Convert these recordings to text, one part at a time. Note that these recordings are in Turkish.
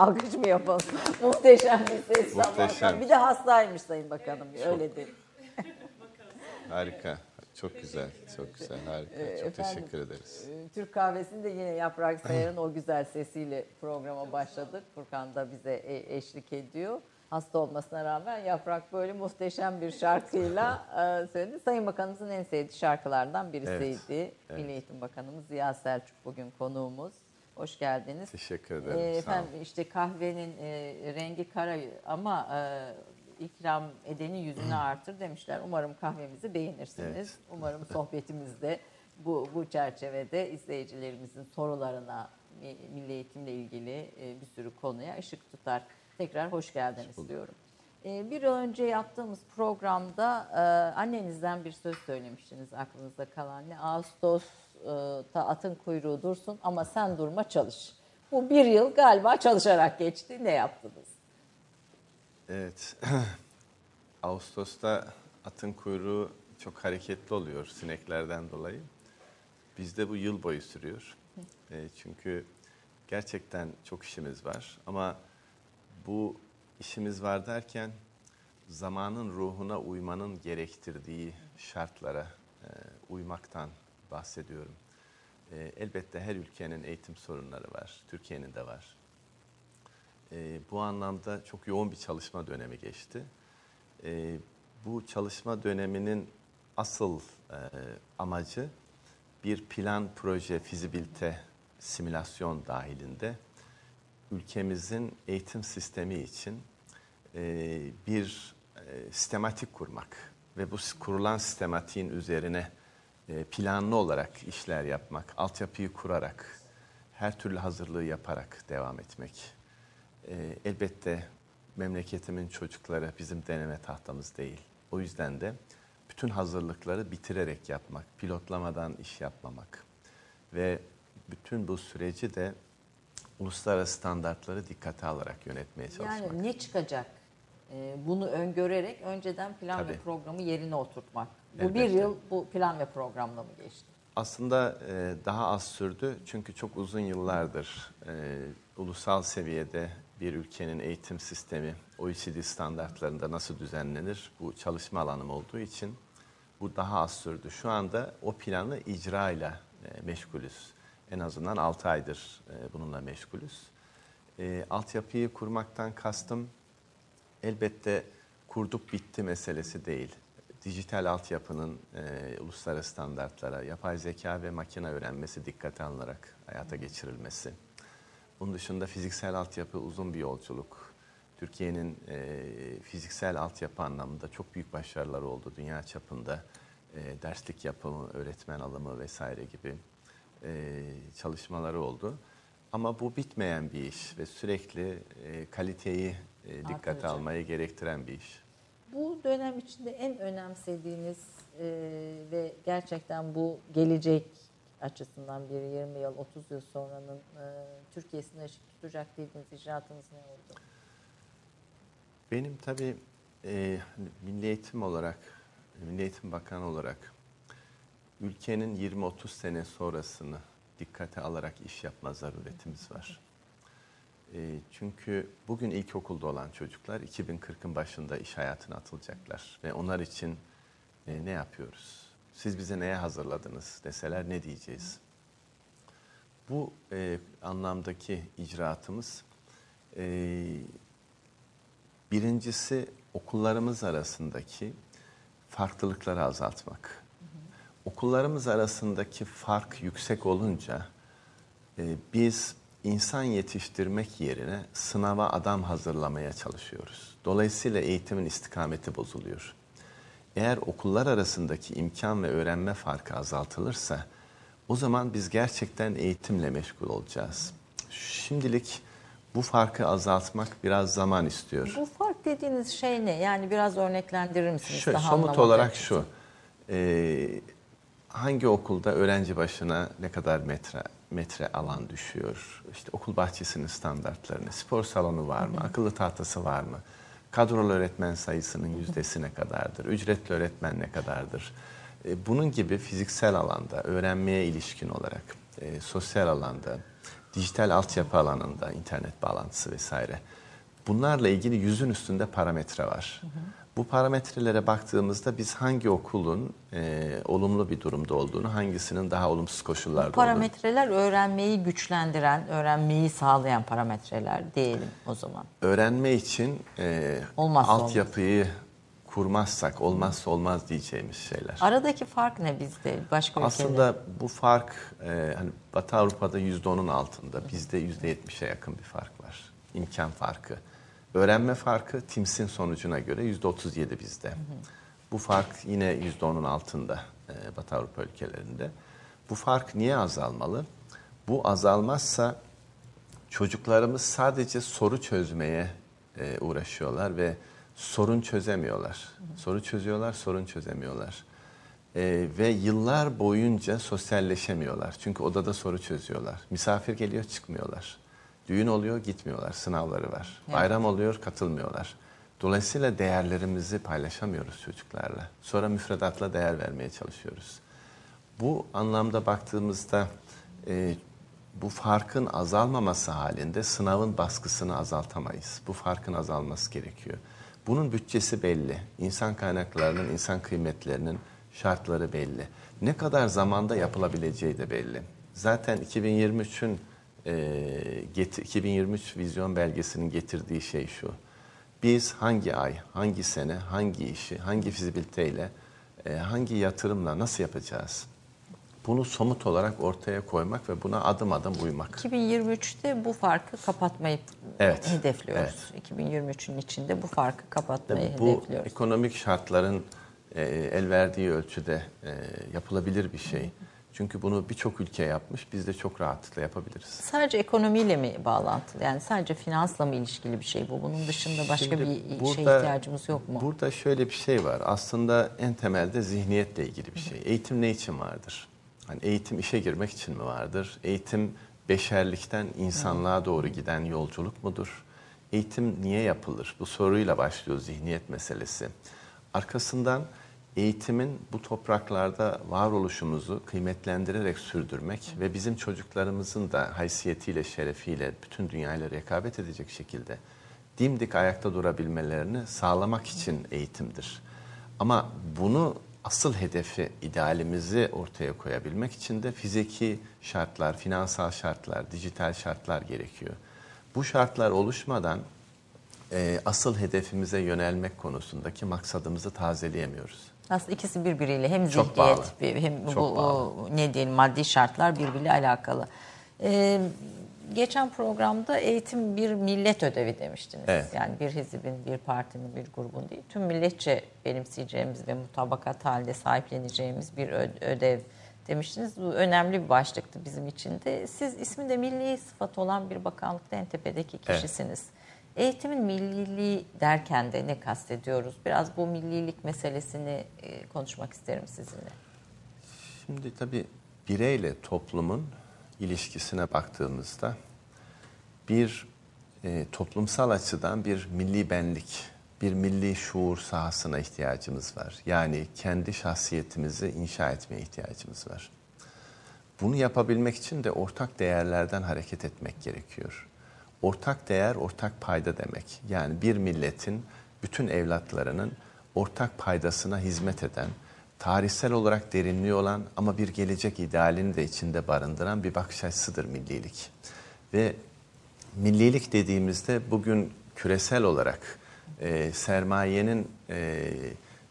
Alkış mı yapalım? Muhteşem bir ses. Muhteşem. Bir de hastaymış Sayın Bakanım. Öyle değil. Harika. Çok güzel. Çok güzel. Harika. Çok efendim, teşekkür ederiz. Ee, Türk kahvesinde yine Yaprak Sayar'ın o güzel sesiyle programa başladık. Furkan da bize e- eşlik ediyor. Hasta olmasına rağmen Yaprak böyle muhteşem bir şarkıyla e, söyledi. Sayın Bakanımızın en sevdiği şarkılardan birisiydi. Evet, Milli Eğitim Bakanımız Ziya Selçuk bugün konuğumuz. Hoş geldiniz. Teşekkür ederim. Ee, efendim işte kahvenin e, rengi kara ama e, ikram edeni yüzünü artır demişler. Umarım kahvemizi beğenirsiniz. Evet. Umarım sohbetimizde bu bu çerçevede izleyicilerimizin sorularına mi- milli eğitimle ilgili e, bir sürü konuya ışık tutar. Tekrar hoş geldiniz bulduk. diyorum. E, Bir önce yaptığımız programda e, annenizden bir söz söylemiştiniz aklınızda kalan ne? Ağustos'ta atın kuyruğu dursun ama sen durma çalış. Bu bir yıl galiba çalışarak geçti. Ne yaptınız? Evet. Ağustos'ta atın kuyruğu çok hareketli oluyor sineklerden dolayı. Bizde bu yıl boyu sürüyor. E, çünkü gerçekten çok işimiz var. Ama bu işimiz var derken zamanın ruhuna uymanın gerektirdiği şartlara e, uymaktan bahsediyorum. E, elbette her ülkenin eğitim sorunları var. Türkiye'nin de var. E, bu anlamda çok yoğun bir çalışma dönemi geçti. E, bu çalışma döneminin asıl e, amacı bir plan, proje, fizibilite, simülasyon dahilinde ülkemizin eğitim sistemi için e, bir e, sistematik kurmak ve bu kurulan sistematiğin üzerine planlı olarak işler yapmak, altyapıyı kurarak, her türlü hazırlığı yaparak devam etmek. E, elbette memleketimin çocukları bizim deneme tahtamız değil. O yüzden de bütün hazırlıkları bitirerek yapmak, pilotlamadan iş yapmamak ve bütün bu süreci de uluslararası standartları dikkate alarak yönetmeye çalışmak. Yani ne çıkacak? Ee, bunu öngörerek önceden plan ve Tabii. programı yerine oturtmak. Bu Elbette. bir yıl bu plan ve programla mı geçti? Aslında e, daha az sürdü çünkü çok uzun yıllardır e, ulusal seviyede bir ülkenin eğitim sistemi OECD standartlarında nasıl düzenlenir bu çalışma alanım olduğu için bu daha az sürdü. Şu anda o planı icrayla e, meşgulüz. En azından 6 aydır e, bununla meşgulüz. E, altyapıyı kurmaktan kastım elbette kurduk bitti meselesi değil. Dijital altyapının e, uluslararası standartlara, yapay zeka ve makine öğrenmesi dikkate alınarak hayata geçirilmesi. Bunun dışında fiziksel altyapı uzun bir yolculuk. Türkiye'nin e, fiziksel altyapı anlamında çok büyük başarıları oldu dünya çapında. E, derslik yapımı, öğretmen alımı vesaire gibi e, çalışmaları oldu. Ama bu bitmeyen bir iş ve sürekli e, kaliteyi e, dikkate almayı gerektiren bir iş. Bu dönem içinde en önemsediğiniz e, ve gerçekten bu gelecek açısından bir 20 yıl, 30 yıl sonranın e, Türkiye'sine ışık tutacak dediğiniz icraatınız ne oldu? Benim tabii e, hani Milli Eğitim olarak, Milli Eğitim Bakanı olarak ülkenin 20-30 sene sonrasını dikkate alarak iş yapma zaruretimiz var. E, çünkü bugün ilkokulda olan çocuklar 2040'ın başında iş hayatına atılacaklar ve onlar için e, ne yapıyoruz? Siz bize neye hazırladınız deseler ne diyeceğiz? Bu e, anlamdaki icraatımız e, Birincisi okullarımız arasındaki farklılıkları azaltmak. Okullarımız arasındaki fark yüksek olunca e, biz insan yetiştirmek yerine sınava adam hazırlamaya çalışıyoruz. Dolayısıyla eğitimin istikameti bozuluyor. Eğer okullar arasındaki imkan ve öğrenme farkı azaltılırsa o zaman biz gerçekten eğitimle meşgul olacağız. Şimdilik bu farkı azaltmak biraz zaman istiyor. Bu fark dediğiniz şey ne? Yani biraz örneklendirir misiniz? Şöyle, daha somut olarak için? şu. e, hangi okulda öğrenci başına ne kadar metre metre alan düşüyor? İşte okul bahçesinin standartlarını, spor salonu var mı? Akıllı tahtası var mı? Kadrolu öğretmen sayısının yüzdesi ne kadardır? Ücretli öğretmen ne kadardır? E, bunun gibi fiziksel alanda, öğrenmeye ilişkin olarak, e, sosyal alanda, dijital altyapı alanında, internet bağlantısı vesaire. Bunlarla ilgili yüzün üstünde parametre var. Bu parametrelere baktığımızda biz hangi okulun e, olumlu bir durumda olduğunu, hangisinin daha olumsuz koşullarda olduğunu Parametreler öğrenmeyi güçlendiren, öğrenmeyi sağlayan parametreler diyelim o zaman. öğrenme için e, Olmazsa altyapıyı kurmazsak olmazsa olmaz diyeceğimiz şeyler. Aradaki fark ne bizde başka? Aslında bu fark e, hani Batı Avrupa'da %10'un altında, bizde %70'e yakın bir fark var. İmkan farkı. Öğrenme farkı TIMS'in sonucuna göre %37 bizde. Bu fark yine %10'un altında e, Batı Avrupa ülkelerinde. Bu fark niye azalmalı? Bu azalmazsa çocuklarımız sadece soru çözmeye e, uğraşıyorlar ve sorun çözemiyorlar. Soru çözüyorlar, sorun çözemiyorlar. E, ve yıllar boyunca sosyalleşemiyorlar. Çünkü odada soru çözüyorlar. Misafir geliyor, çıkmıyorlar. Düğün oluyor, gitmiyorlar. Sınavları var. Evet. Bayram oluyor, katılmıyorlar. Dolayısıyla değerlerimizi paylaşamıyoruz çocuklarla. Sonra müfredatla değer vermeye çalışıyoruz. Bu anlamda baktığımızda e, bu farkın azalmaması halinde sınavın baskısını azaltamayız. Bu farkın azalması gerekiyor. Bunun bütçesi belli. İnsan kaynaklarının, insan kıymetlerinin şartları belli. Ne kadar zamanda yapılabileceği de belli. Zaten 2023'ün e, get- 2023 vizyon belgesinin getirdiği şey şu. Biz hangi ay, hangi sene, hangi işi, hangi fizibiliteyle, e, hangi yatırımla nasıl yapacağız? bunu somut olarak ortaya koymak ve buna adım adım uymak. 2023'te bu farkı kapatmayı Evet, hedefliyoruz. 2023'ün içinde bu farkı kapatmayı Tabii bu hedefliyoruz. ekonomik şartların e, el verdiği ölçüde e, yapılabilir bir şey. Çünkü bunu birçok ülke yapmış, biz de çok rahatlıkla yapabiliriz. Sadece ekonomiyle mi bağlantılı? Yani sadece finansla mı ilişkili bir şey bu? Bunun dışında başka Şimdi bir şeye burada- ihtiyacımız yok mu? Burada şöyle bir şey var. Aslında en temelde zihniyetle ilgili bir şey. Eğitim ne için vardır? Hani eğitim işe girmek için mi vardır? Eğitim beşerlikten insanlığa doğru giden yolculuk mudur? Eğitim niye yapılır? Bu soruyla başlıyor zihniyet meselesi. Arkasından eğitimin bu topraklarda varoluşumuzu kıymetlendirerek sürdürmek ve bizim çocuklarımızın da haysiyetiyle, şerefiyle bütün dünyayla rekabet edecek şekilde dimdik ayakta durabilmelerini sağlamak için eğitimdir. Ama bunu asıl hedefi, idealimizi ortaya koyabilmek için de fiziki şartlar, finansal şartlar, dijital şartlar gerekiyor. Bu şartlar oluşmadan e, asıl hedefimize yönelmek konusundaki maksadımızı tazeleyemiyoruz. Aslında ikisi birbiriyle hem zihniyet hem Çok bu bağlı. ne diyelim maddi şartlar birbiriyle alakalı. Ee, geçen programda eğitim bir millet ödevi demiştiniz. Evet. Yani bir hizbin, bir partinin, bir grubun değil. Tüm milletçe benimseyeceğimiz ve mutabakat halinde sahipleneceğimiz bir ödev demiştiniz. Bu önemli bir başlıktı bizim için de. Siz ismi de milli sıfat olan bir bakanlıkta en tepedeki Evet. Eğitimin milliliği derken de ne kastediyoruz? Biraz bu millilik meselesini e, konuşmak isterim sizinle. Şimdi tabii bireyle toplumun ilişkisine baktığımızda bir e, toplumsal açıdan bir milli benlik, bir milli şuur sahasına ihtiyacımız var. Yani kendi şahsiyetimizi inşa etmeye ihtiyacımız var. Bunu yapabilmek için de ortak değerlerden hareket etmek gerekiyor. Ortak değer, ortak payda demek. Yani bir milletin bütün evlatlarının ortak paydasına hizmet eden, tarihsel olarak derinliği olan ama bir gelecek idealini de içinde barındıran bir bakış açısıdır millilik. Ve millilik dediğimizde bugün küresel olarak e, sermayenin e,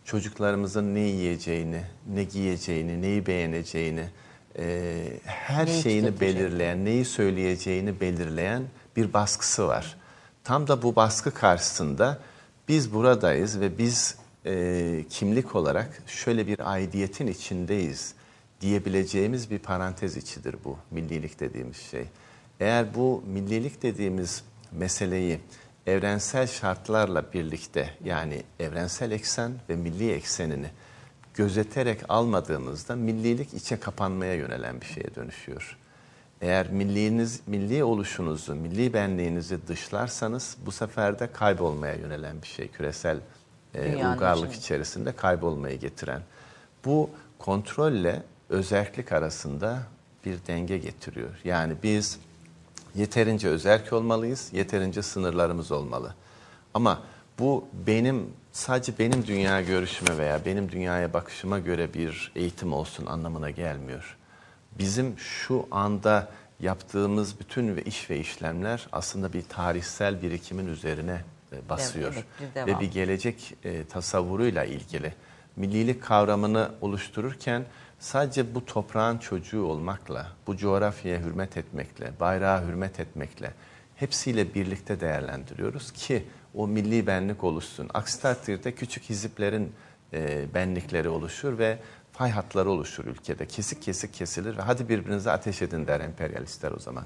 çocuklarımızın ne yiyeceğini, ne giyeceğini, neyi beğeneceğini, e, her Neyi şeyini belirleyen, neyi söyleyeceğini belirleyen bir baskısı var. Tam da bu baskı karşısında biz buradayız ve biz e, kimlik olarak şöyle bir aidiyetin içindeyiz diyebileceğimiz bir parantez içidir bu millilik dediğimiz şey. Eğer bu millilik dediğimiz meseleyi evrensel şartlarla birlikte yani evrensel eksen ve milli eksenini gözeterek almadığımızda millilik içe kapanmaya yönelen bir şeye dönüşüyor. Eğer milliğiniz, milli oluşunuzu, milli benliğinizi dışlarsanız bu sefer de kaybolmaya yönelen bir şey. Küresel e, Dünyanın uygarlık içinde. içerisinde kaybolmayı getiren. Bu kontrolle özerklik arasında bir denge getiriyor. Yani biz yeterince özerk olmalıyız, yeterince sınırlarımız olmalı. Ama bu benim sadece benim dünya görüşüme veya benim dünyaya bakışıma göre bir eğitim olsun anlamına gelmiyor. Bizim şu anda yaptığımız bütün ve iş ve işlemler aslında bir tarihsel birikimin üzerine e, basıyor. Evet, bir ve bir gelecek e, tasavvuruyla ilgili. Millilik kavramını oluştururken sadece bu toprağın çocuğu olmakla, bu coğrafyaya hürmet etmekle, bayrağa hürmet etmekle hepsiyle birlikte değerlendiriyoruz ki o milli benlik oluşsun. Aksi takdirde küçük hiziplerin e, benlikleri oluşur ve fay hatları oluşur ülkede. Kesik kesik kesilir ve hadi birbirinize ateş edin der emperyalistler o zaman.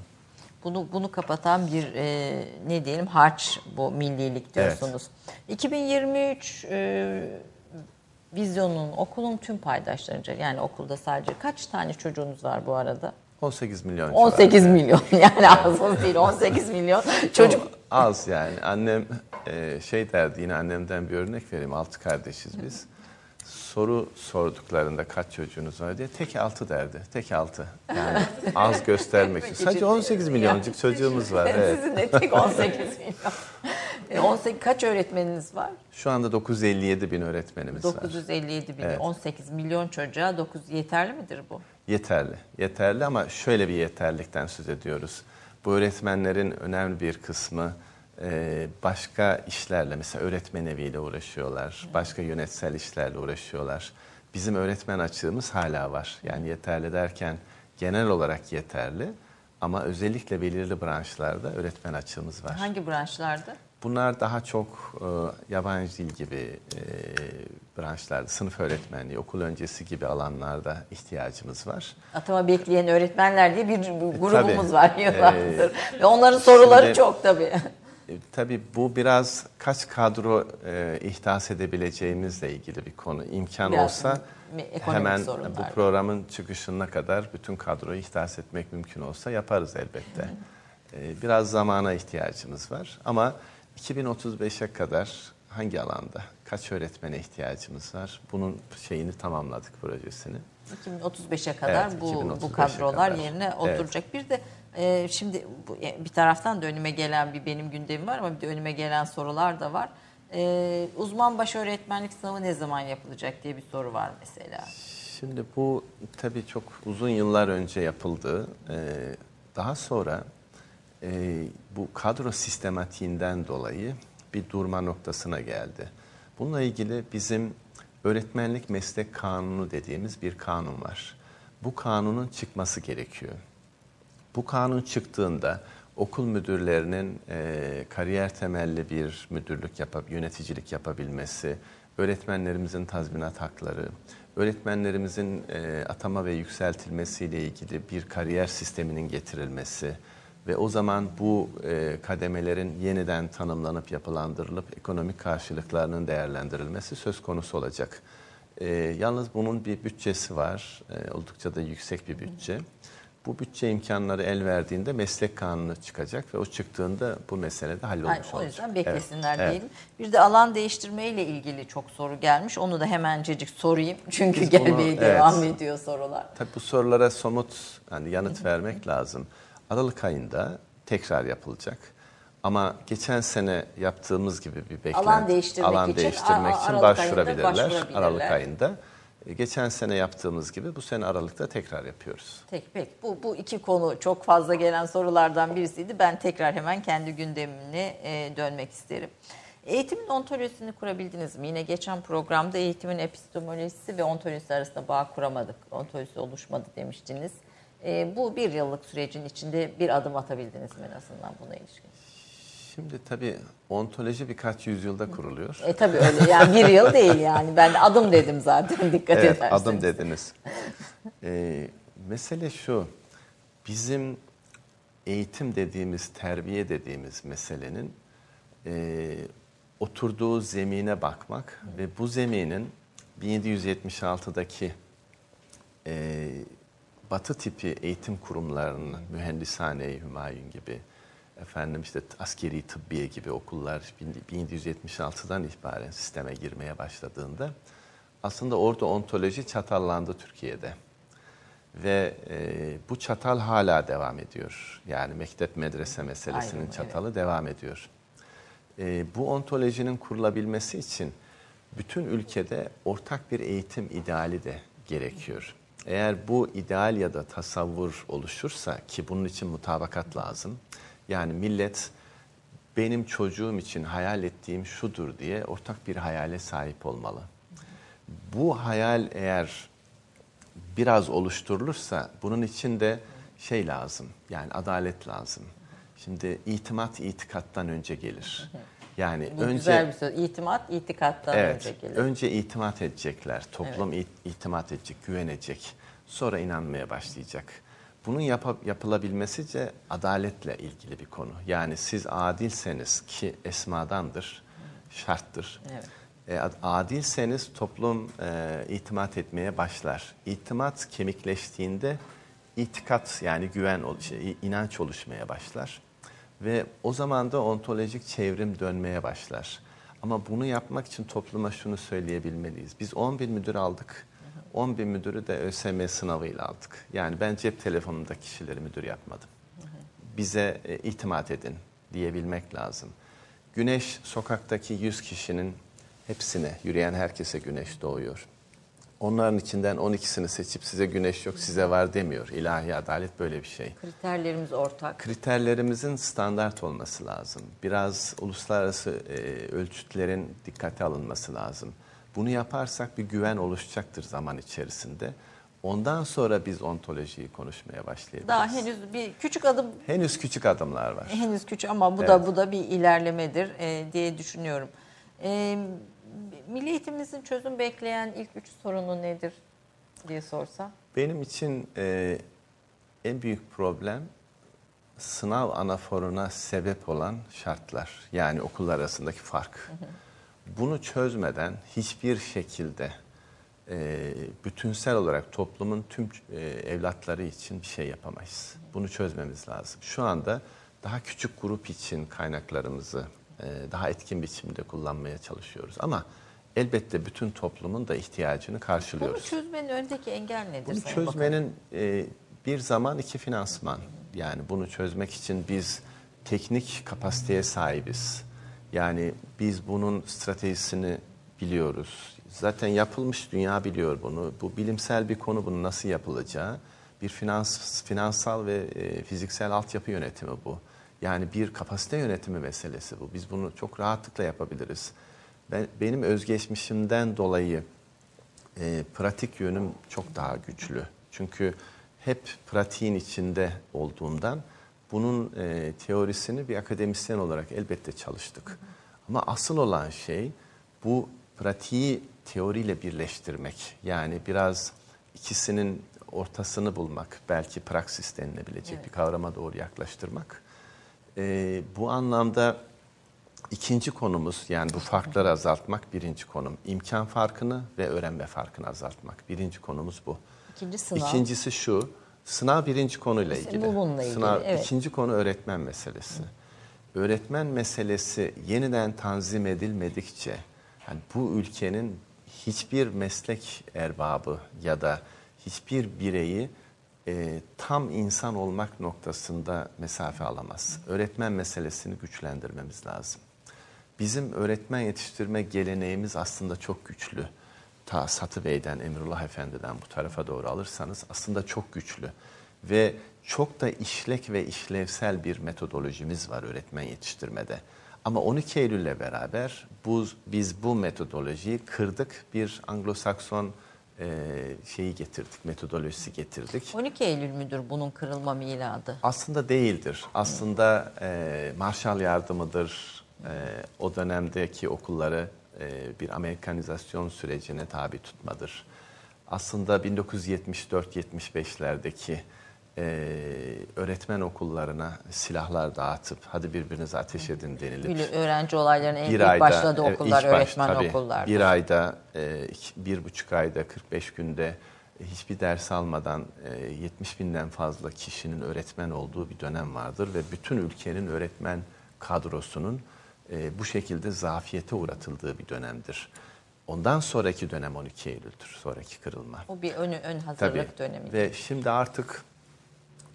Bunu bunu kapatan bir e, ne diyelim harç bu millilik diyorsunuz. 2023 e, vizyonun okulun tüm paydaşlarınca yani okulda sadece kaç tane çocuğunuz var bu arada? 18 milyon 18 civarı. milyon yani az değil 18 milyon çocuk. Az yani. Annem e, şey derdi yine annemden bir örnek vereyim. Altı kardeşiz biz. Soru sorduklarında kaç çocuğunuz var diye tek altı derdi. Tek altı. Yani az göstermek için. Sadece 18 milyoncuk çocuğumuz var. Evet. Sizin de tek 18 milyon. E, 18 kaç öğretmeniniz var? Şu anda 957 bin öğretmenimiz var. 957 bin, Evet. 18 milyon çocuğa 9 yeterli midir bu? Yeterli. Yeterli ama şöyle bir yeterlikten söz ediyoruz. Bu öğretmenlerin önemli bir kısmı e, başka işlerle mesela öğretmen eviyle uğraşıyorlar. Başka yönetsel işlerle uğraşıyorlar. bizim öğretmen açığımız hala var. Yani yeterli derken genel olarak yeterli ama özellikle belirli branşlarda öğretmen açığımız var. Hangi branşlarda? Bunlar daha çok e, yabancı dil gibi e, branşlarda, sınıf öğretmenliği, okul öncesi gibi alanlarda ihtiyacımız var. Atama bekleyen öğretmenler diye bir grubumuz tabii. var yıllardır. Ve onların soruları şimdi- çok tabii. E, Tabii bu biraz kaç kadro e, ihdas edebileceğimizle ilgili bir konu. İmkan Biraz olsa hemen sorunlar. bu programın çıkışına kadar bütün kadroyu ihdas etmek mümkün olsa yaparız elbette. E, biraz zamana ihtiyacımız var ama 2035'e kadar hangi alanda kaç öğretmene ihtiyacımız var? Bunun şeyini tamamladık projesini. 2035'e kadar Evet, bu, bu 2035'e kadrolar kadar. yerine Evet. oturacak. Bir de e, şimdi bu, e, bir taraftan da önüme gelen bir benim gündemim var ama bir de önüme gelen sorular da var. E, uzman baş öğretmenlik sınavı ne zaman yapılacak diye bir soru var mesela. Şimdi bu tabii çok uzun yıllar önce yapıldı. Ee, daha sonra e, bu kadro sistematiğinden dolayı bir durma noktasına geldi. Bununla ilgili bizim öğretmenlik meslek kanunu dediğimiz bir kanun var. Bu kanunun çıkması gerekiyor. Bu kanun çıktığında okul müdürlerinin e, kariyer temelli bir müdürlük yapıp yöneticilik yapabilmesi, öğretmenlerimizin tazminat hakları, öğretmenlerimizin e, atama ve yükseltilmesiyle ilgili bir kariyer sisteminin getirilmesi ve o zaman bu e, kademelerin yeniden tanımlanıp yapılandırılıp ekonomik karşılıklarının değerlendirilmesi söz konusu olacak. E, yalnız bunun bir bütçesi var, e, oldukça da yüksek bir bütçe. Bu bütçe imkanları el verdiğinde meslek kanunu çıkacak ve o çıktığında bu mesele de hallolmuş Yani olacak. o yüzden beklesinler Evet, diyelim. Bir de alan değiştirme ile ilgili çok soru gelmiş. Onu da hemencecik sorayım. Çünkü Biz gelmeye bunu- devam evet. ediyor sorular. Tabii bu sorulara somut yani yanıt vermek lazım. Aralık ayında tekrar yapılacak. Ama geçen sene yaptığımız gibi bir beklenti. Alan değiştirmek alan için, değiştirmek için başvurabilirler. başvurabilirler. Aralık ayında. Geçen sene yaptığımız gibi bu sene Aralık'ta tekrar yapıyoruz. Peki peki. Bu, bu iki konu çok fazla gelen sorulardan birisiydi. Ben tekrar hemen kendi gündemine e, dönmek isterim. Eğitimin ontolojisini kurabildiniz mi? Yine geçen programda eğitimin epistemolojisi ve ontolojisi arasında bağ kuramadık. Ontolojisi oluşmadı demiştiniz. E, bu bir yıllık sürecin içinde bir adım atabildiniz mi en azından buna ilişkin? Şimdi tabii ontoloji birkaç yüzyılda kuruluyor. E tabii öyle yani bir yıl değil yani. Ben adım dedim zaten dikkat Evet, ederseniz. adım dediniz. Ee, mesele şu, bizim eğitim dediğimiz, terbiye dediğimiz meselenin e, oturduğu zemine bakmak ve bu zeminin 1776'daki e, Batı tipi eğitim kurumlarının, mühendishane, Hümayun gibi, efendim işte askeri tıbbiye gibi okullar 1776'dan itibaren sisteme girmeye başladığında aslında orada ontoloji çatallandı Türkiye'de. Ve e, bu çatal hala devam ediyor. Yani mektep medrese meselesinin Ayrım, çatalı devam ediyor. E, bu ontolojinin kurulabilmesi için bütün ülkede ortak bir eğitim ideali de gerekiyor. Eğer bu ideal ya da tasavvur oluşursa ki bunun için mutabakat lazım. Yani millet benim çocuğum için hayal ettiğim şudur diye ortak bir hayale sahip olmalı. Bu hayal eğer biraz oluşturulursa bunun için de şey lazım. Yani adalet lazım. Şimdi itimat itikattan önce gelir. Yani Bu önce güzel bir söz. İtimat itikattan Evet. önce gelir. Önce itimat edecekler. Toplum it- itimat edecek, güvenecek. Sonra inanmaya başlayacak. Bunun yapa- yapılabilmesice adaletle ilgili bir konu. Yani siz adilseniz ki esmadandır, şarttır. Evet. E, ad- adilseniz toplum e, itimat etmeye başlar. İtimat kemikleştiğinde itikat yani güven, şey, inanç oluşmaya başlar. Ve o zaman da ontolojik çevrim dönmeye başlar. Ama bunu yapmak için topluma şunu söyleyebilmeliyiz. Biz 10 bin müdür aldık. 10 bin müdürü de ÖSYM sınavıyla aldık. Yani ben cep telefonunda kişileri müdür yapmadım. Bize e, itimat edin diyebilmek lazım. Güneş sokaktaki 100 kişinin hepsine, yürüyen herkese güneş doğuyor. Onların içinden 12'sini seçip size güneş yok, size var demiyor. İlahi adalet böyle bir şey. Kriterlerimiz ortak. Kriterlerimizin standart olması lazım. Biraz uluslararası e, ölçütlerin dikkate alınması lazım. Bunu yaparsak bir güven oluşacaktır zaman içerisinde. Ondan sonra biz ontolojiyi konuşmaya başlayabiliriz. Daha henüz bir küçük adım Henüz küçük adımlar var. henüz küçük ama bu da Evet. bu da bir ilerlemedir e, diye düşünüyorum. E, Milli eğitimimizin çözüm bekleyen ilk üç sorunu nedir diye sorsam. Benim için e, en büyük problem sınav anaforuna sebep olan şartlar. Yani okullar arasındaki fark. Bunu çözmeden hiçbir şekilde e, bütünsel olarak toplumun tüm e, evlatları için bir şey yapamayız. Bunu çözmemiz lazım. Şu anda daha küçük grup için kaynaklarımızı e, daha etkin biçimde kullanmaya çalışıyoruz. Ama elbette bütün toplumun da ihtiyacını Bunu karşılıyoruz. çözmenin öndeki engel nedir? Bunu Sayın çözmenin e, bir zaman iki finansman. Yani bunu çözmek için biz teknik kapasiteye sahibiz. Yani biz bunun stratejisini biliyoruz. Zaten yapılmış dünya biliyor bunu. Bu bilimsel bir konu bunun nasıl yapılacağı. Bir finans finansal ve e, fiziksel altyapı yönetimi bu. Yani bir kapasite yönetimi meselesi bu. Biz bunu çok rahatlıkla yapabiliriz. Ben benim özgeçmişimden dolayı e, pratik yönüm çok daha güçlü. Çünkü hep pratiğin içinde olduğumdan bunun e, teorisini bir akademisyen olarak elbette çalıştık. Ama asıl olan şey bu pratiği teoriyle birleştirmek. Yani biraz ikisinin ortasını bulmak, belki praksis denilebilecek bir kavrama doğru yaklaştırmak. E, bu anlamda İkinci konumuz yani bu farkları azaltmak birinci konum. İmkan farkını ve öğrenme farkını azaltmak. Birinci konumuz bu. İkinci sınav. İkincisi şu. Sınav birinci konuyla ilgili. bu bununla ilgili, Sınav, evet. ikinci konu öğretmen meselesi. Öğretmen meselesi yeniden tanzim edilmedikçe yani bu ülkenin hiçbir meslek erbabı ya da hiçbir bireyi e, tam insan olmak noktasında mesafe alamaz. Öğretmen meselesini güçlendirmemiz lazım. Bizim öğretmen yetiştirme geleneğimiz aslında çok güçlü. Ta Satı Bey'den, Emrullah Efendi'den bu tarafa doğru alırsanız aslında çok güçlü. Ve çok da işlek ve işlevsel bir metodolojimiz var öğretmen yetiştirmede. Ama 12 Eylül'le beraber bu, biz bu metodolojiyi kırdık. Bir Anglo-Sakson e, şeyi getirdik, metodolojisi getirdik. 12 Eylül müdür bunun kırılma miladı? Aslında değildir. Aslında e, Marshall yardımıdır. E, o dönemdeki okulları e, bir Amerikanizasyon sürecine tabi tutmadır. Aslında 1974-75'lerdeki e, öğretmen okullarına silahlar dağıtıp hadi birbirinize ateş edin denilip Bili- öğrenci olaylarının en bir ilk ayda başladığı evet, okullar baş- öğretmen tabii, okullar. Bir ayda, e, iki- bir buçuk ayda, 45 günde e, hiçbir ders almadan e, 70 binden fazla kişinin öğretmen olduğu bir dönem vardır ve bütün ülkenin öğretmen kadrosunun e, bu şekilde zafiyete uğratıldığı bir dönemdir. Ondan sonraki dönem 12 Eylül'dür, sonraki kırılma. O bir ön, ön hazırlık Tabii. dönemi. Ve şimdi artık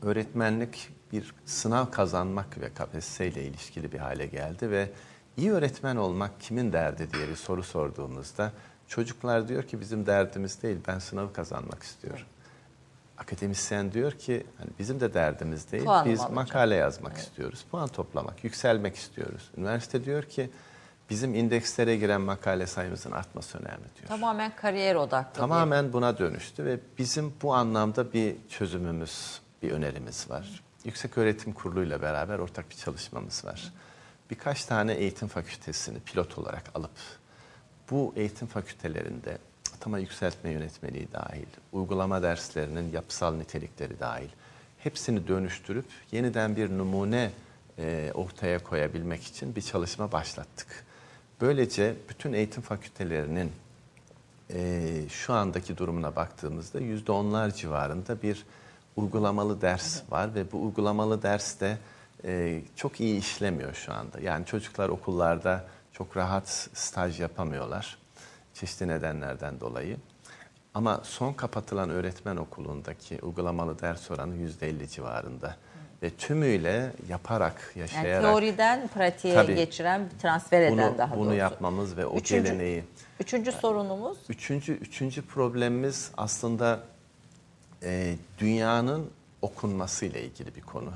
öğretmenlik bir sınav kazanmak ve kapasiteyle ilişkili bir hale geldi ve iyi öğretmen olmak kimin derdi diye bir soru sorduğumuzda çocuklar diyor ki bizim derdimiz değil ben sınavı kazanmak istiyorum. Akademisyen diyor ki hani bizim de derdimiz değil Puanımı biz alacağım. makale yazmak istiyoruz. Puan toplamak, yükselmek istiyoruz. Üniversite diyor ki bizim indekslere giren makale sayımızın artması önemli diyor. Tamamen kariyer odaklı. Tamamen buna dönüştü ve bizim bu anlamda bir çözümümüz, bir önerimiz var. Yüksek Öğretim Kurulu ile beraber ortak bir çalışmamız var. Birkaç tane eğitim fakültesini pilot olarak alıp bu eğitim fakültelerinde atama yükseltme yönetmeliği dahil, uygulama derslerinin yapısal nitelikleri dahil hepsini dönüştürüp yeniden bir numune e, ortaya koyabilmek için bir çalışma başlattık. Böylece bütün eğitim fakültelerinin e, şu andaki durumuna baktığımızda yüzde onlar civarında bir uygulamalı ders var ve bu uygulamalı ders de e, çok iyi işlemiyor şu anda. Yani çocuklar okullarda çok rahat staj yapamıyorlar çeşitli nedenlerden dolayı. Ama son kapatılan öğretmen okulundaki uygulamalı ders oranı yüzde elli civarında. Ve tümüyle yaparak, Yani yaşayarak teoriden pratiğe Tabii. geçiren, transfer eden bunu, daha bunu doğrusu. yapmamız ve o Üçüncü- geleneği Üçüncü sorunumuz Üçüncü, üçüncü problemimiz aslında e, dünyanın okunmasıyla ilgili bir konu.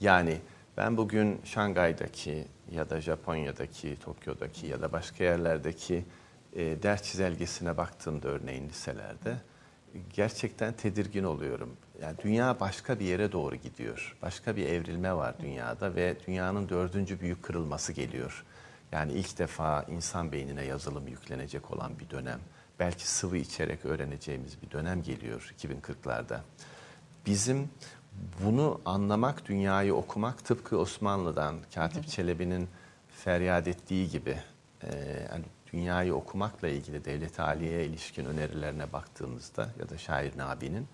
Yani ben bugün Şangay'daki ya da Japonya'daki, Tokyo'daki ya da başka yerlerdeki e, ders çizelgesine baktığımda örneğin liselerde gerçekten tedirgin oluyorum. Yani dünya başka bir yere doğru gidiyor. Başka bir evrilme var dünyada ve dünyanın dördüncü büyük kırılması geliyor. Yani ilk defa insan beynine yazılım yüklenecek olan bir dönem. Belki sıvı içerek öğreneceğimiz bir dönem geliyor 2040'larda. Bizim bunu anlamak, dünyayı okumak tıpkı Osmanlı'dan Katip Çelebi'nin feryat ettiği gibi e, yani dünyayı okumakla ilgili devlet aliye ilişkin önerilerine baktığımızda ya da şair Nabi'nin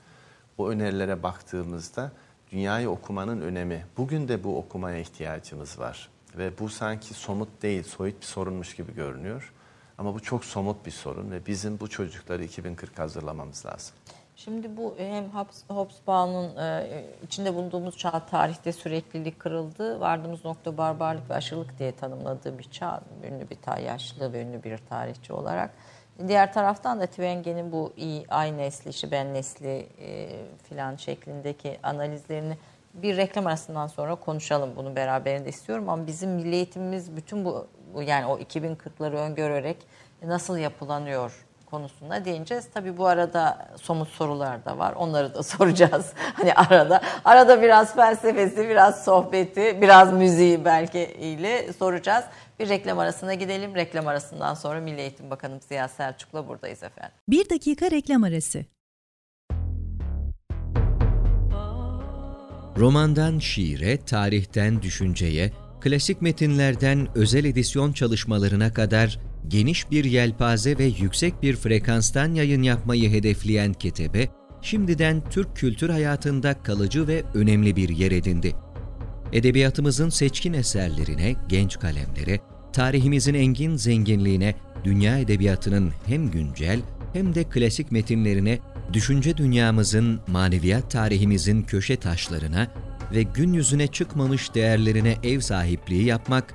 o önerilere baktığımızda dünyayı okumanın önemi. Bugün de bu okumaya ihtiyacımız var. Ve bu sanki somut değil, soyut bir sorunmuş gibi görünüyor. Ama bu çok somut bir sorun ve bizim bu çocukları 2040 hazırlamamız lazım. Şimdi bu hem Hobsbawm'un e, içinde bulunduğumuz çağ tarihte süreklilik kırıldı. Vardığımız nokta barbarlık ve aşırılık diye tanımladığı bir çağ. Ünlü bir tarih, yaşlı ve ünlü bir tarihçi olarak. Diğer taraftan da Twenge'nin bu iyi, ay nesli, işte ben nesli e, filan şeklindeki analizlerini bir reklam arasından sonra konuşalım bunu beraberinde istiyorum. Ama bizim milli eğitimimiz bütün bu yani o 2040'ları öngörerek nasıl yapılanıyor konusunda değineceğiz. Tabii bu arada somut sorular da var. Onları da soracağız. Hani arada arada biraz felsefesi, biraz sohbeti, biraz müziği belki ile soracağız. Bir reklam arasına gidelim. Reklam arasından sonra Milli Eğitim Bakanı Ziya Selçuk'la buradayız efendim. Bir dakika reklam arası. Romandan şiire, tarihten düşünceye, klasik metinlerden özel edisyon çalışmalarına kadar geniş bir yelpaze ve yüksek bir frekanstan yayın yapmayı hedefleyen Ketebe, şimdiden Türk kültür hayatında kalıcı ve önemli bir yer edindi. Edebiyatımızın seçkin eserlerine, genç kalemlere, tarihimizin engin zenginliğine, dünya edebiyatının hem güncel hem de klasik metinlerine, düşünce dünyamızın, maneviyat tarihimizin köşe taşlarına ve gün yüzüne çıkmamış değerlerine ev sahipliği yapmak,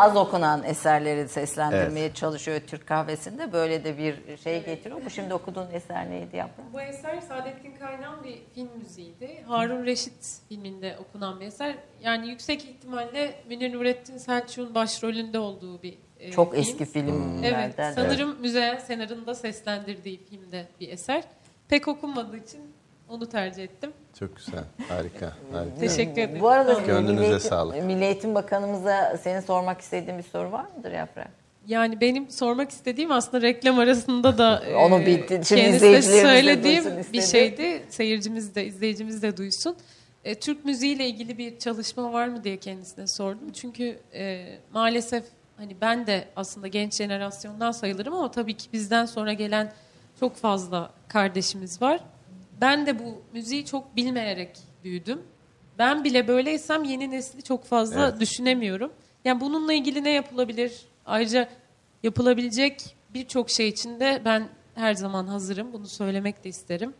Az okunan eserleri seslendirmeye çalışıyor Türk kahvesinde. Böyle de bir şey getiriyor. Bu şimdi okuduğun eser neydi Yaprak? Bu eser Saadettin Kaynan bir film müziğiydi. Harun Reşit filminde okunan bir eser. Yani yüksek ihtimalle Münir Nurettin Selçuk'un başrolünde olduğu bir e, Çok film. eski Evet, filmlerden. sanırım Müzeyyen Senar'ın da seslendirdiği filmde bir eser. Pek okunmadığı için onu tercih ettim. Çok güzel. Harika. harika. Teşekkür ederim. Bu arada Gönlünüze Milli Eğitim- sağlık. Milli Eğitim Bakanımıza senin sormak istediğin bir soru var mıdır Yaprak? Yani benim sormak istediğim aslında reklam arasında da e, Onu bitti. Şimdi kendisine söylediğim bir şeydi. Seyircimiz de izleyicimiz de duysun. E, Türk müziğiyle ilgili bir çalışma var mı diye kendisine sordum. Çünkü e, maalesef hani ben de aslında genç jenerasyondan sayılırım ama tabii ki bizden sonra gelen çok fazla kardeşimiz var. Ben de bu müziği çok bilmeyerek büyüdüm. Ben bile böyleysem yeni nesli çok fazla Evet. düşünemiyorum. Yani bununla ilgili ne yapılabilir? Ayrıca yapılabilecek birçok şey için de ben her zaman hazırım. Bunu söylemek de isterim.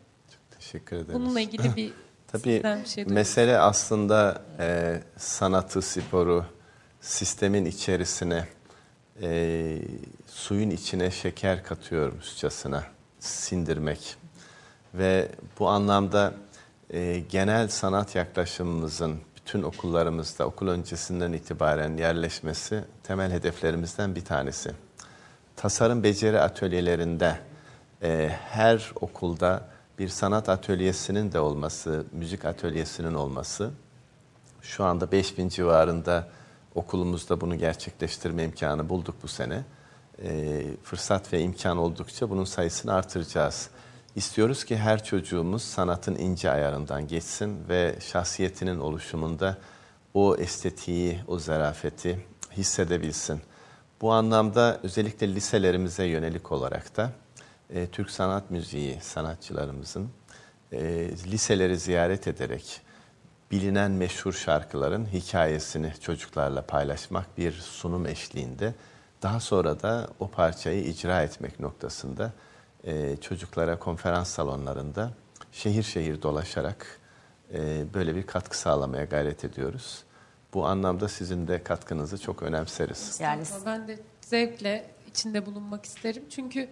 Teşekkür ederiz. Bununla ilgili bir Tabii bir şey mesele aslında e, sanatı, sporu sistemin içerisine e, suyun içine şeker katıyormuşçasına sindirmek ve bu anlamda e, genel sanat yaklaşımımızın bütün okullarımızda okul öncesinden itibaren yerleşmesi temel hedeflerimizden bir tanesi. Tasarım beceri atölyelerinde e, her okulda bir sanat atölyesinin de olması, müzik atölyesinin olması şu anda 5000 civarında okulumuzda bunu gerçekleştirme imkanı bulduk bu sene. Ee, fırsat ve imkan oldukça bunun sayısını artıracağız. İstiyoruz ki her çocuğumuz sanatın ince ayarından geçsin ve şahsiyetinin oluşumunda o estetiği, o zarafeti hissedebilsin. Bu anlamda özellikle liselerimize yönelik olarak da e, Türk sanat müziği sanatçılarımızın e, liseleri ziyaret ederek bilinen meşhur şarkıların hikayesini çocuklarla paylaşmak bir sunum eşliğinde daha sonra da o parçayı icra etmek noktasında e, çocuklara konferans salonlarında şehir şehir dolaşarak e, böyle bir katkı sağlamaya gayret ediyoruz. Bu anlamda sizin de katkınızı çok önemseriz. Yani Ben de zevkle içinde bulunmak isterim. Çünkü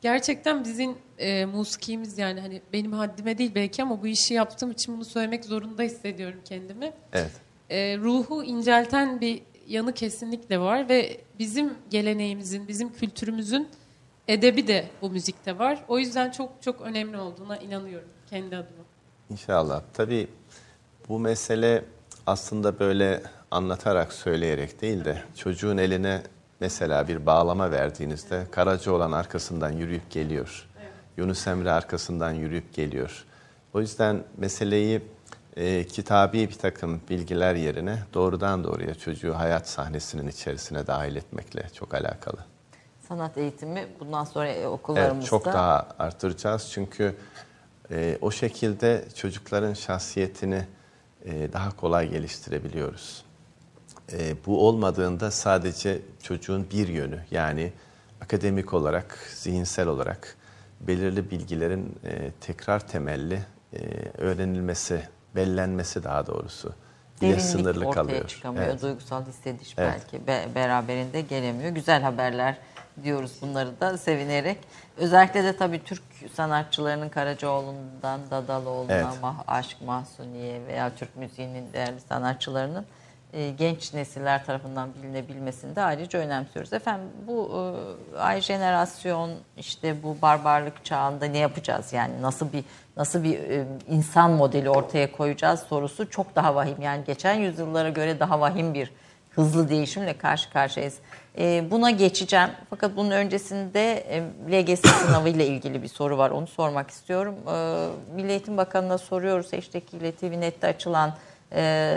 gerçekten bizim e, musikimiz yani hani benim haddime değil belki ama bu işi yaptığım için bunu söylemek zorunda hissediyorum kendimi. Evet. E, ruhu incelten bir yanı kesinlikle var ve bizim geleneğimizin, bizim kültürümüzün edebi de bu müzikte var. O yüzden çok çok önemli olduğuna inanıyorum kendi adıma. İnşallah. Tabii bu mesele aslında böyle anlatarak söyleyerek değil de çocuğun eline mesela bir bağlama verdiğinizde Karacaoğlan arkasından yürüyüp geliyor. Yunus Emre arkasından yürüyüp geliyor. O yüzden meseleyi e, kitabi bir takım bilgiler yerine doğrudan doğruya çocuğu hayat sahnesinin içerisine dahil etmekle çok alakalı. Sanat eğitimi bundan sonra e, Evet, okullarımızda çok daha artıracağız çünkü e, o şekilde çocukların şahsiyetini e, daha kolay geliştirebiliyoruz. E, bu olmadığında sadece çocuğun bir yönü yani akademik olarak, zihinsel olarak belirli bilgilerin e, tekrar temelli e, öğrenilmesi, bellenmesi daha doğrusu derinlik sınırlı ortaya kalıyor. çıkamıyor. Evet. Duygusal hissediş Evet. belki be- beraberinde gelemiyor. Güzel haberler diyoruz bunları da sevinerek. Özellikle de tabii Türk sanatçılarının Karacaoğlu'ndan Dadaloğlu'na, Evet. Mah- Aşk Mahsuniye veya Türk müziğinin değerli sanatçılarının e, genç nesiller tarafından bilinebilmesini de ayrıca önemsiyoruz. Efendim bu e, ay jenerasyon işte bu barbarlık çağında ne yapacağız? Yani nasıl bir nasıl bir e, insan modeli ortaya koyacağız sorusu çok daha vahim. Yani geçen yüzyıllara göre daha vahim bir hızlı değişimle karşı karşıyayız. E, buna geçeceğim. Fakat bunun öncesinde e, LGS sınavı ile ilgili bir soru var. Onu sormak istiyorum. E, Milli Eğitim Bakanı'na soruyoruz. Hashtag ile TVNet'te açılan e,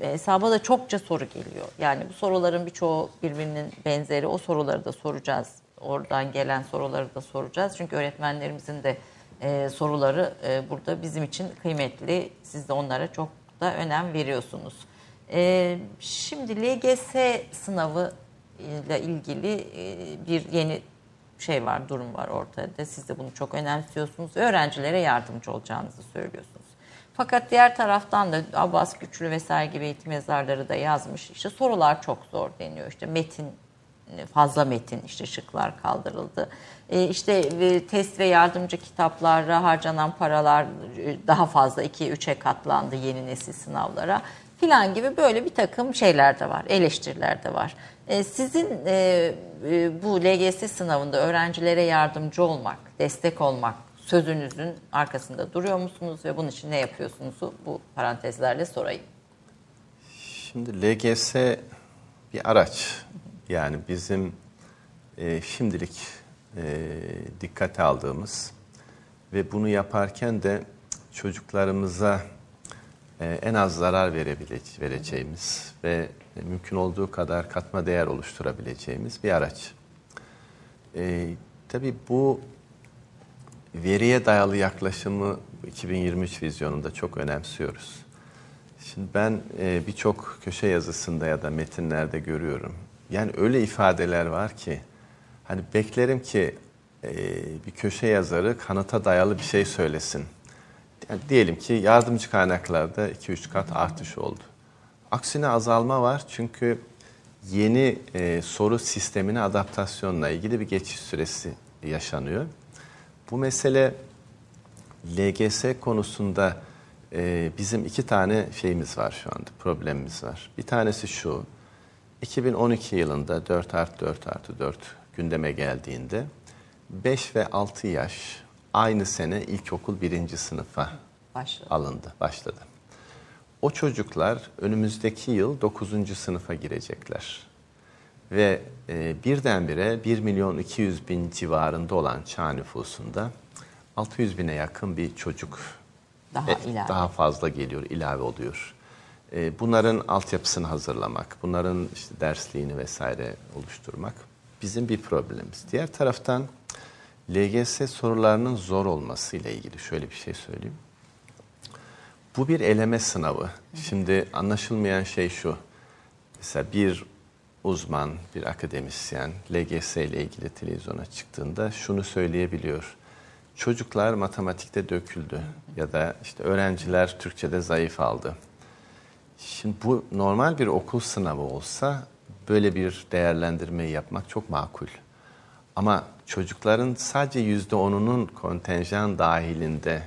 hesaba da çokça soru geliyor. Yani bu soruların birçoğu birbirinin benzeri. O soruları da soracağız. Oradan gelen soruları da soracağız. Çünkü öğretmenlerimizin de e, soruları burada bizim için kıymetli. Siz de onlara çok da önem veriyorsunuz. E, şimdi LGS sınavı ile ilgili e, bir yeni şey var, durum var ortada. Siz de bunu çok önemsiyorsunuz. Öğrencilere yardımcı olacağınızı söylüyorsunuz. Fakat diğer taraftan da Abbas Güçlü vesaire gibi eğitim yazarları da yazmış. İşte sorular çok zor deniyor. İşte metin fazla metin işte şıklar kaldırıldı. E, işte e, test ve yardımcı kitaplara harcanan paralar e, daha fazla 2-3'e katlandı yeni nesil sınavlara filan gibi böyle bir takım şeyler de var, eleştiriler de var. E, sizin e, e, bu LGS sınavında öğrencilere yardımcı olmak, destek olmak sözünüzün arkasında duruyor musunuz ve bunun için ne yapıyorsunuz bu parantezlerle sorayım. Şimdi LGS bir araç. Yani bizim şimdilik e, dikkate aldığımız ve bunu yaparken de çocuklarımıza en az zarar vereceğimiz ve mümkün olduğu kadar katma değer oluşturabileceğimiz bir araç. E, tabii bu veriye dayalı yaklaşımı 2023 vizyonunda çok önemsiyoruz. Şimdi ben e, birçok köşe yazısında ya da metinlerde görüyorum. Yani öyle ifadeler var ki hani beklerim ki e, bir köşe yazarı kanıta dayalı bir şey söylesin. Yani diyelim ki yardımcı kaynaklarda 2-3 kat artış oldu. Aksine azalma var çünkü yeni e, soru sistemine adaptasyonla ilgili bir geçiş süresi yaşanıyor. Bu mesele LGS konusunda e, bizim iki tane şeyimiz var şu anda, problemimiz var. Bir tanesi şu, 2012 yılında 4 artı 4 artı 4 gündeme geldiğinde 5 ve 6 yaş aynı sene ilkokul birinci sınıfa Başladı. alındı, başladı. O çocuklar önümüzdeki yıl 9. sınıfa girecekler. Ve e, birdenbire 1 milyon 200 bin civarında olan çağ nüfusunda 600 bine yakın bir çocuk Daha e, ilave. daha fazla geliyor, ilave oluyor. E, bunların altyapısını hazırlamak, bunların işte dersliğini vesaire oluşturmak bizim bir problemimiz. Diğer taraftan LGS sorularının zor olması ile ilgili şöyle bir şey söyleyeyim. Bu bir eleme sınavı. Şimdi anlaşılmayan şey şu. Mesela bir uzman, bir akademisyen LGS ile ilgili televizyona çıktığında şunu söyleyebiliyor. Çocuklar matematikte döküldü ya da işte öğrenciler Türkçe'de zayıf aldı. Şimdi bu normal bir okul sınavı olsa böyle bir değerlendirmeyi yapmak çok makul. Ama çocukların sadece yüzde onunun kontenjan dahilinde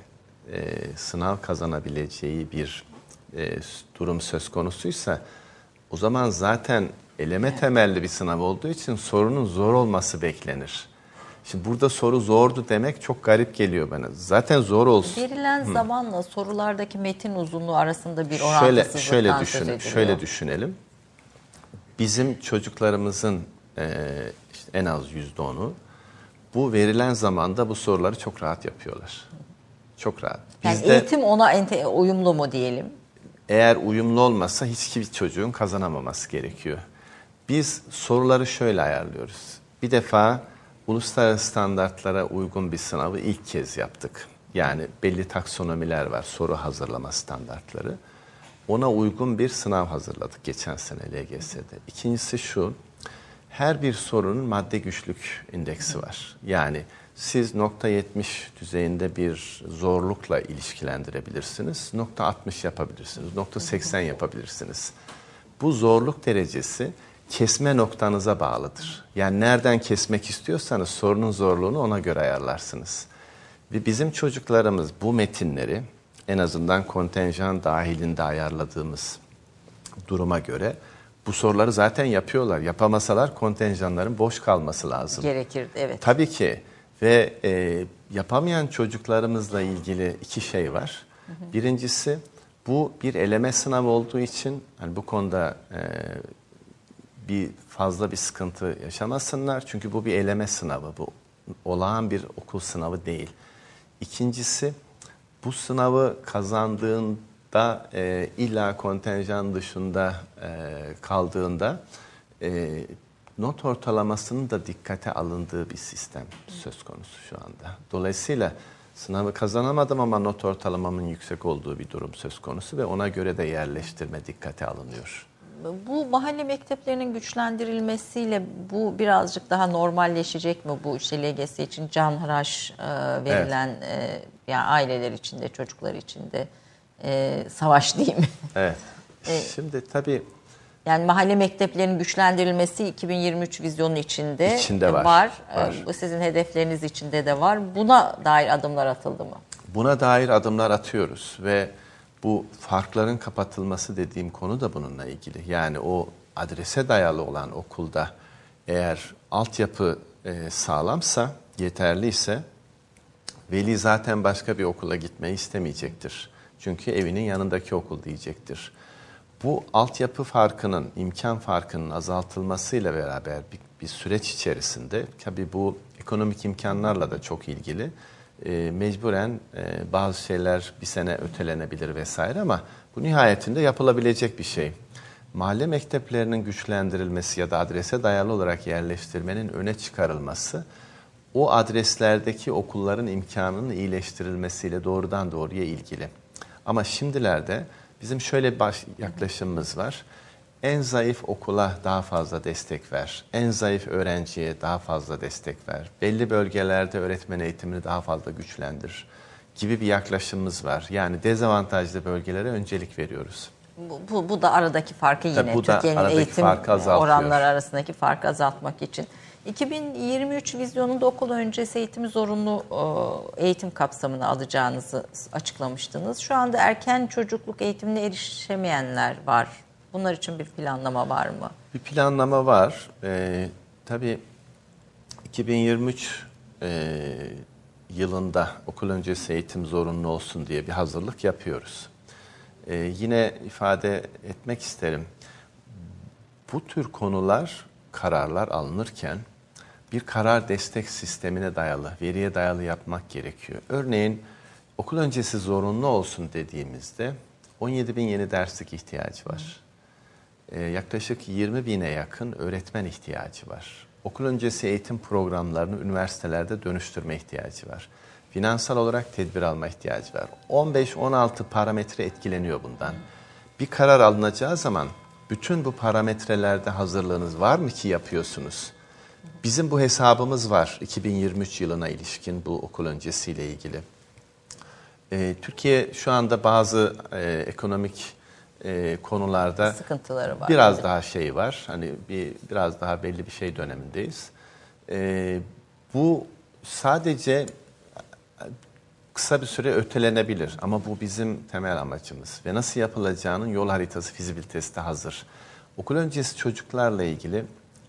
e, sınav kazanabileceği bir e, durum söz konusuysa o zaman zaten eleme temelli bir sınav olduğu için sorunun zor olması beklenir. Şimdi burada soru zordu demek çok garip geliyor bana. Zaten zor olsun. Verilen zamanla sorulardaki metin uzunluğu arasında bir Şöyle orantısızlıktan şöyle söz düşün, şöyle düşünelim. Bizim çocuklarımızın e, işte en az yüzde onu bu verilen zamanda bu soruları çok rahat yapıyorlar. Çok rahat. Yani Bizde eğitim ona uyumlu mu diyelim? eğer uyumlu olmazsa hiçbir çocuğun kazanamaması gerekiyor. Biz soruları şöyle ayarlıyoruz. Bir defa uluslararası standartlara uygun bir sınavı ilk kez yaptık. Yani belli taksonomiler var, soru hazırlama standartları. Ona uygun bir sınav hazırladık geçen sene LGS'de. İkincisi şu, her bir sorunun madde güçlük indeksi var. Yani siz nokta 70 düzeyinde bir zorlukla ilişkilendirebilirsiniz. Nokta 60 yapabilirsiniz. Nokta 80 yapabilirsiniz. Bu zorluk derecesi kesme noktanıza bağlıdır. Yani nereden kesmek istiyorsanız sorunun zorluğunu ona göre ayarlarsınız. Ve bizim çocuklarımız bu metinleri en azından kontenjan dahilinde ayarladığımız duruma göre bu soruları zaten yapıyorlar. Yapamasalar kontenjanların boş kalması lazım. Gerekirdi evet. Tabii ki ve e, yapamayan çocuklarımızla ilgili iki şey var. Birincisi bu bir eleme sınavı olduğu için hani bu konuda e, bir fazla bir sıkıntı yaşamasınlar. Çünkü bu bir eleme sınavı. Bu olağan bir okul sınavı değil. İkincisi bu sınavı kazandığında e, illa kontenjan dışında e, kaldığında e, not ortalamasının da dikkate alındığı bir sistem söz konusu şu anda. Dolayısıyla sınavı kazanamadım ama not ortalamamın yüksek olduğu bir durum söz konusu ve ona göre de yerleştirme dikkate alınıyor. Bu mahalle mekteplerinin güçlendirilmesiyle bu birazcık daha normalleşecek mi bu işte LGS için canhıraş e, verilen e, yani aileler içinde çocuklar içinde e, savaş diyeyim. Evet. Şimdi tabii Yani mahalle mekteplerinin güçlendirilmesi 2023 vizyonu içinde, İçinde e, var, var. E, var. Bu sizin hedefleriniz içinde de var. Buna dair adımlar atıldı mı? Buna dair adımlar atıyoruz ve bu farkların kapatılması dediğim konu da bununla ilgili. Yani o adrese dayalı olan okulda eğer altyapı e, sağlamsa, yeterliyse veli zaten başka bir okula gitmeyi istemeyecektir. Çünkü evinin yanındaki okul diyecektir. Bu altyapı farkının, imkan farkının azaltılmasıyla beraber bir, bir süreç içerisinde tabii bu ekonomik imkanlarla da çok ilgili. E, mecburen e, bazı şeyler bir sene ötelenebilir vesaire ama bu nihayetinde yapılabilecek bir şey. Mahalle mekteplerinin güçlendirilmesi ya da adrese dayalı olarak yerleştirmenin öne çıkarılması o adreslerdeki okulların imkanının iyileştirilmesiyle doğrudan doğruya ilgili. Ama şimdilerde bizim şöyle bir baş yaklaşımımız var. En zayıf okula daha fazla destek ver. En zayıf öğrenciye daha fazla destek ver. Belli bölgelerde öğretmen eğitimini daha fazla güçlendir gibi bir yaklaşımımız var. Yani dezavantajlı bölgelere öncelik veriyoruz. Bu, bu, bu da aradaki farkı yine Türkiye'nin eğitim farkı azaltıyor. oranları arasındaki farkı azaltmak için. 2023 vizyonunda okul öncesi eğitimi zorunlu e, eğitim kapsamına alacağınızı açıklamıştınız. Şu anda erken çocukluk eğitimine erişemeyenler var. Bunlar için bir planlama var mı? Bir planlama var. Ee, tabii 2023 e, yılında okul öncesi eğitim zorunlu olsun diye bir hazırlık yapıyoruz. Ee, yine ifade etmek isterim. Bu tür konular, kararlar alınırken bir karar destek sistemine dayalı, veriye dayalı yapmak gerekiyor. Örneğin okul öncesi zorunlu olsun dediğimizde 17 bin yeni derslik ihtiyacı var. Ee, yaklaşık 20 bine yakın öğretmen ihtiyacı var. Okul öncesi eğitim programlarını üniversitelerde dönüştürme ihtiyacı var. Finansal olarak tedbir alma ihtiyacı var. 15-16 parametre etkileniyor bundan. Bir karar alınacağı zaman bütün bu parametrelerde hazırlığınız var mı ki yapıyorsunuz? Bizim bu hesabımız var 2023 yılına ilişkin bu okul öncesiyle ilgili. Ee, Türkiye şu anda bazı e, ekonomik e, konularda Sıkıntıları var. biraz daha şey var. Hani bir biraz daha belli bir şey dönemindeyiz. Ee, bu sadece kısa bir süre ötelenebilir ama bu bizim temel amacımız ve nasıl yapılacağının yol haritası fizibilitesi de hazır. Okul öncesi çocuklarla ilgili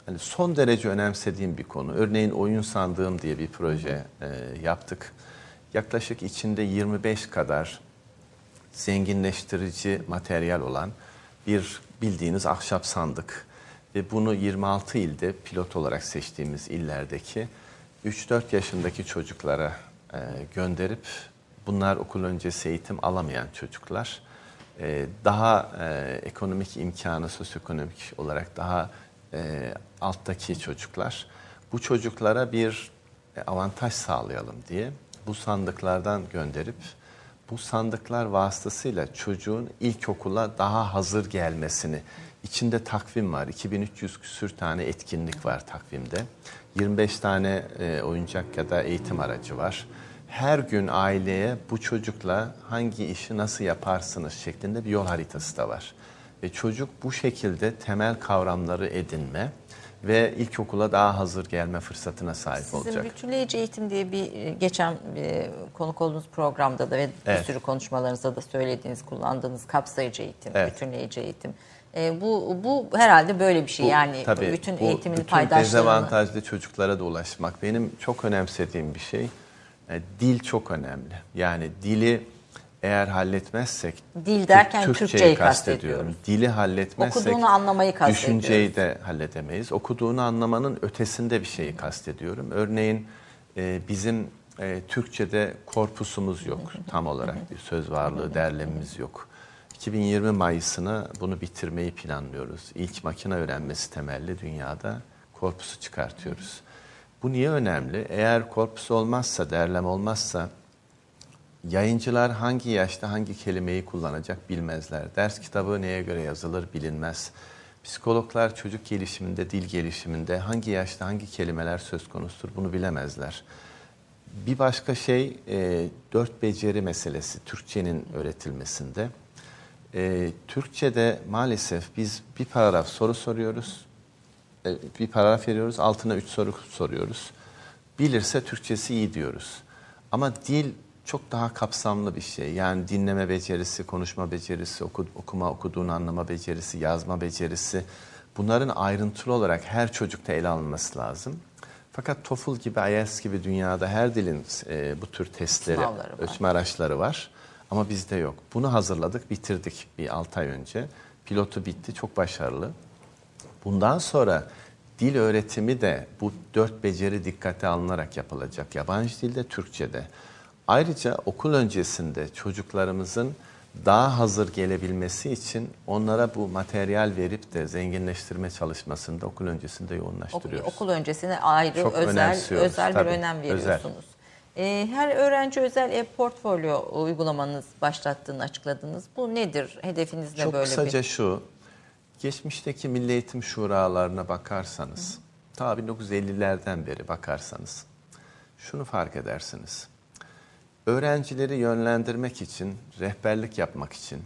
hani son derece önemsediğim bir konu. Örneğin oyun sandığım diye bir proje e, yaptık. Yaklaşık içinde 25 kadar zenginleştirici materyal olan bir bildiğiniz ahşap sandık ve bunu 26 ilde pilot olarak seçtiğimiz illerdeki 3-4 yaşındaki çocuklara e, gönderip bunlar okul öncesi eğitim alamayan çocuklar e, daha e, ekonomik imkanı sosyoekonomik olarak daha e, alttaki çocuklar bu çocuklara bir e, avantaj sağlayalım diye bu sandıklardan gönderip bu sandıklar vasıtasıyla çocuğun ilkokula daha hazır gelmesini içinde takvim var. 2300 küsür tane etkinlik var takvimde. 25 tane e, oyuncak ya da eğitim aracı var. Her gün aileye bu çocukla hangi işi nasıl yaparsınız şeklinde bir yol haritası da var. Ve çocuk bu şekilde temel kavramları edinme ve ilkokula daha hazır gelme fırsatına sahip Sizin olacak. bütünleyici eğitim diye bir e, geçen e, konuk olduğunuz programda da ve Evet. bir sürü konuşmalarınızda da söylediğiniz, kullandığınız kapsayıcı eğitim, Evet. bütünleyici eğitim. E, bu bu herhalde böyle bir şey. Bu, yani tabii, bütün bu eğitimin bütün paydaşlarını. dezavantajlı çocuklara da ulaşmak benim çok önemsediğim bir şey. E, dil çok önemli. Yani dili eğer halletmezsek Dil derken Türk- Türkçeyi kastediyorum. Dili halletmezsek Okuduğunu anlamayı kastediyoruz. düşünceyi de halledemeyiz. Okuduğunu anlamanın ötesinde bir şeyi kastediyorum. Örneğin e, bizim e, Türkçe'de korpusumuz yok tam olarak bir söz varlığı derlemimiz yok. 2020 Mayıs'ına bunu bitirmeyi planlıyoruz. İlk makine öğrenmesi temelli dünyada korpusu çıkartıyoruz. Bu niye önemli? Eğer korpus olmazsa, derlem olmazsa Yayıncılar hangi yaşta hangi kelimeyi kullanacak bilmezler. Ders kitabı neye göre yazılır bilinmez. Psikologlar çocuk gelişiminde, dil gelişiminde hangi yaşta hangi kelimeler söz konusudur bunu bilemezler. Bir başka şey e, dört beceri meselesi Türkçenin öğretilmesinde. E, Türkçe'de maalesef biz bir paragraf soru soruyoruz, e, bir paragraf veriyoruz, altına üç soru soruyoruz. Bilirse Türkçesi iyi diyoruz. Ama dil çok daha kapsamlı bir şey. Yani dinleme becerisi, konuşma becerisi, oku, okuma, okuduğunu anlama becerisi, yazma becerisi. Bunların ayrıntılı olarak her çocukta ele alınması lazım. Fakat TOEFL gibi, IELTS gibi dünyada her dilin e, bu tür testleri, Sınavları var. ölçme araçları var. Ama bizde yok. Bunu hazırladık, bitirdik bir 6 ay önce. Pilotu bitti, çok başarılı. Bundan sonra dil öğretimi de bu dört beceri dikkate alınarak yapılacak. Yabancı dilde, Türkçe'de. Ayrıca okul öncesinde çocuklarımızın daha hazır gelebilmesi için onlara bu materyal verip de zenginleştirme çalışmasında okul öncesinde Okul, yoğunlaştırıyoruz. okul öncesine ayrı Çok özel özel tabii, bir önem özel. veriyorsunuz. Ee, her öğrenci özel e-portfolyo uygulamanız başlattığını açıkladınız. Bu nedir? Hedefiniz ne Çok böyle kısaca bir? şu, geçmişteki milli eğitim şuralarına bakarsanız, ta 1950'lerden beri bakarsanız, şunu fark edersiniz. Öğrencileri yönlendirmek için, rehberlik yapmak için,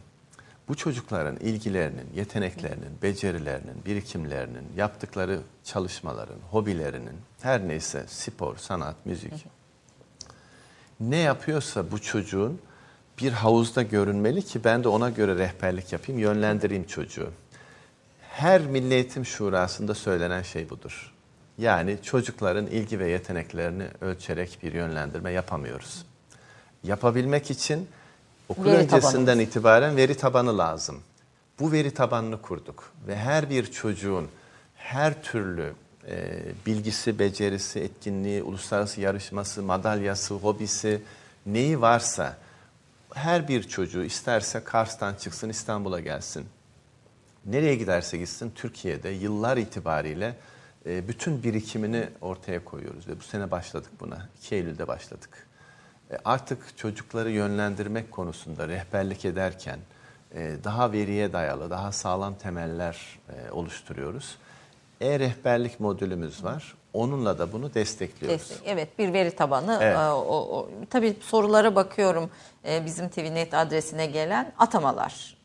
bu çocukların ilgilerinin, yeteneklerinin, becerilerinin, birikimlerinin, yaptıkları çalışmaların, hobilerinin, her neyse spor, sanat, müzik, ne yapıyorsa bu çocuğun bir havuzda görünmeli ki ben de ona göre rehberlik yapayım, yönlendireyim çocuğu. Her Milli Eğitim Şurası'nda söylenen şey budur. Yani çocukların ilgi ve yeteneklerini ölçerek bir yönlendirme yapamıyoruz. Yapabilmek için okul Veri öncesinden tabanımız. itibaren veri tabanı lazım. Bu veri tabanını kurduk ve her bir çocuğun her türlü e, bilgisi, becerisi, etkinliği, uluslararası yarışması, madalyası, hobisi neyi varsa her bir çocuğu isterse Kars'tan çıksın İstanbul'a gelsin. Nereye giderse gitsin Türkiye'de yıllar itibariyle e, bütün birikimini ortaya koyuyoruz ve bu sene başladık buna. 2 Eylül'de başladık. E, Artık çocukları yönlendirmek konusunda rehberlik ederken e, daha veriye dayalı, daha sağlam temeller e, oluşturuyoruz. E-rehberlik modülümüz var. Onunla da bunu destekliyoruz. Destek. Evet bir veri tabanı. Evet. O, o, tabii sorulara bakıyorum bizim TVNet adresine gelen atamalar.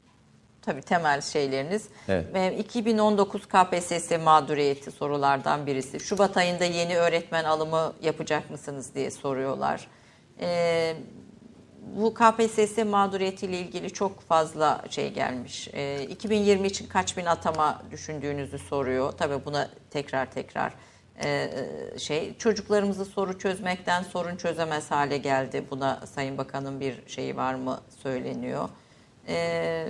Tabii temel şeyleriniz. Evet. Ve 2019 KPSS mağduriyeti sorulardan birisi. Şubat ayında yeni öğretmen alımı yapacak mısınız diye soruyorlar. Ee, bu KPSS mağduriyetiyle ilgili çok fazla şey gelmiş. Ee, 2020 için kaç bin atama düşündüğünüzü soruyor. Tabii buna tekrar tekrar e, şey çocuklarımızı soru çözmekten sorun çözemez hale geldi. Buna Sayın Bakan'ın bir şeyi var mı söyleniyor. Ee,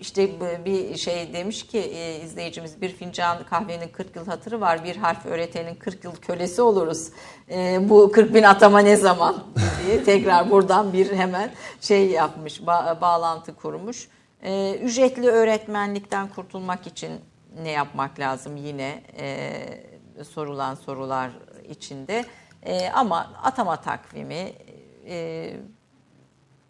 işte bu- bir şey demiş ki e, izleyicimiz bir fincan kahvenin 40 yıl hatırı var bir harf öğretenin 40 yıl kölesi oluruz. E, bu 40 bin atama ne zaman diye tekrar buradan bir hemen şey yapmış ba- bağlantı kurmuş. E, ücretli öğretmenlikten kurtulmak için ne yapmak lazım yine e, sorulan sorular içinde. E, ama atama takvimi e,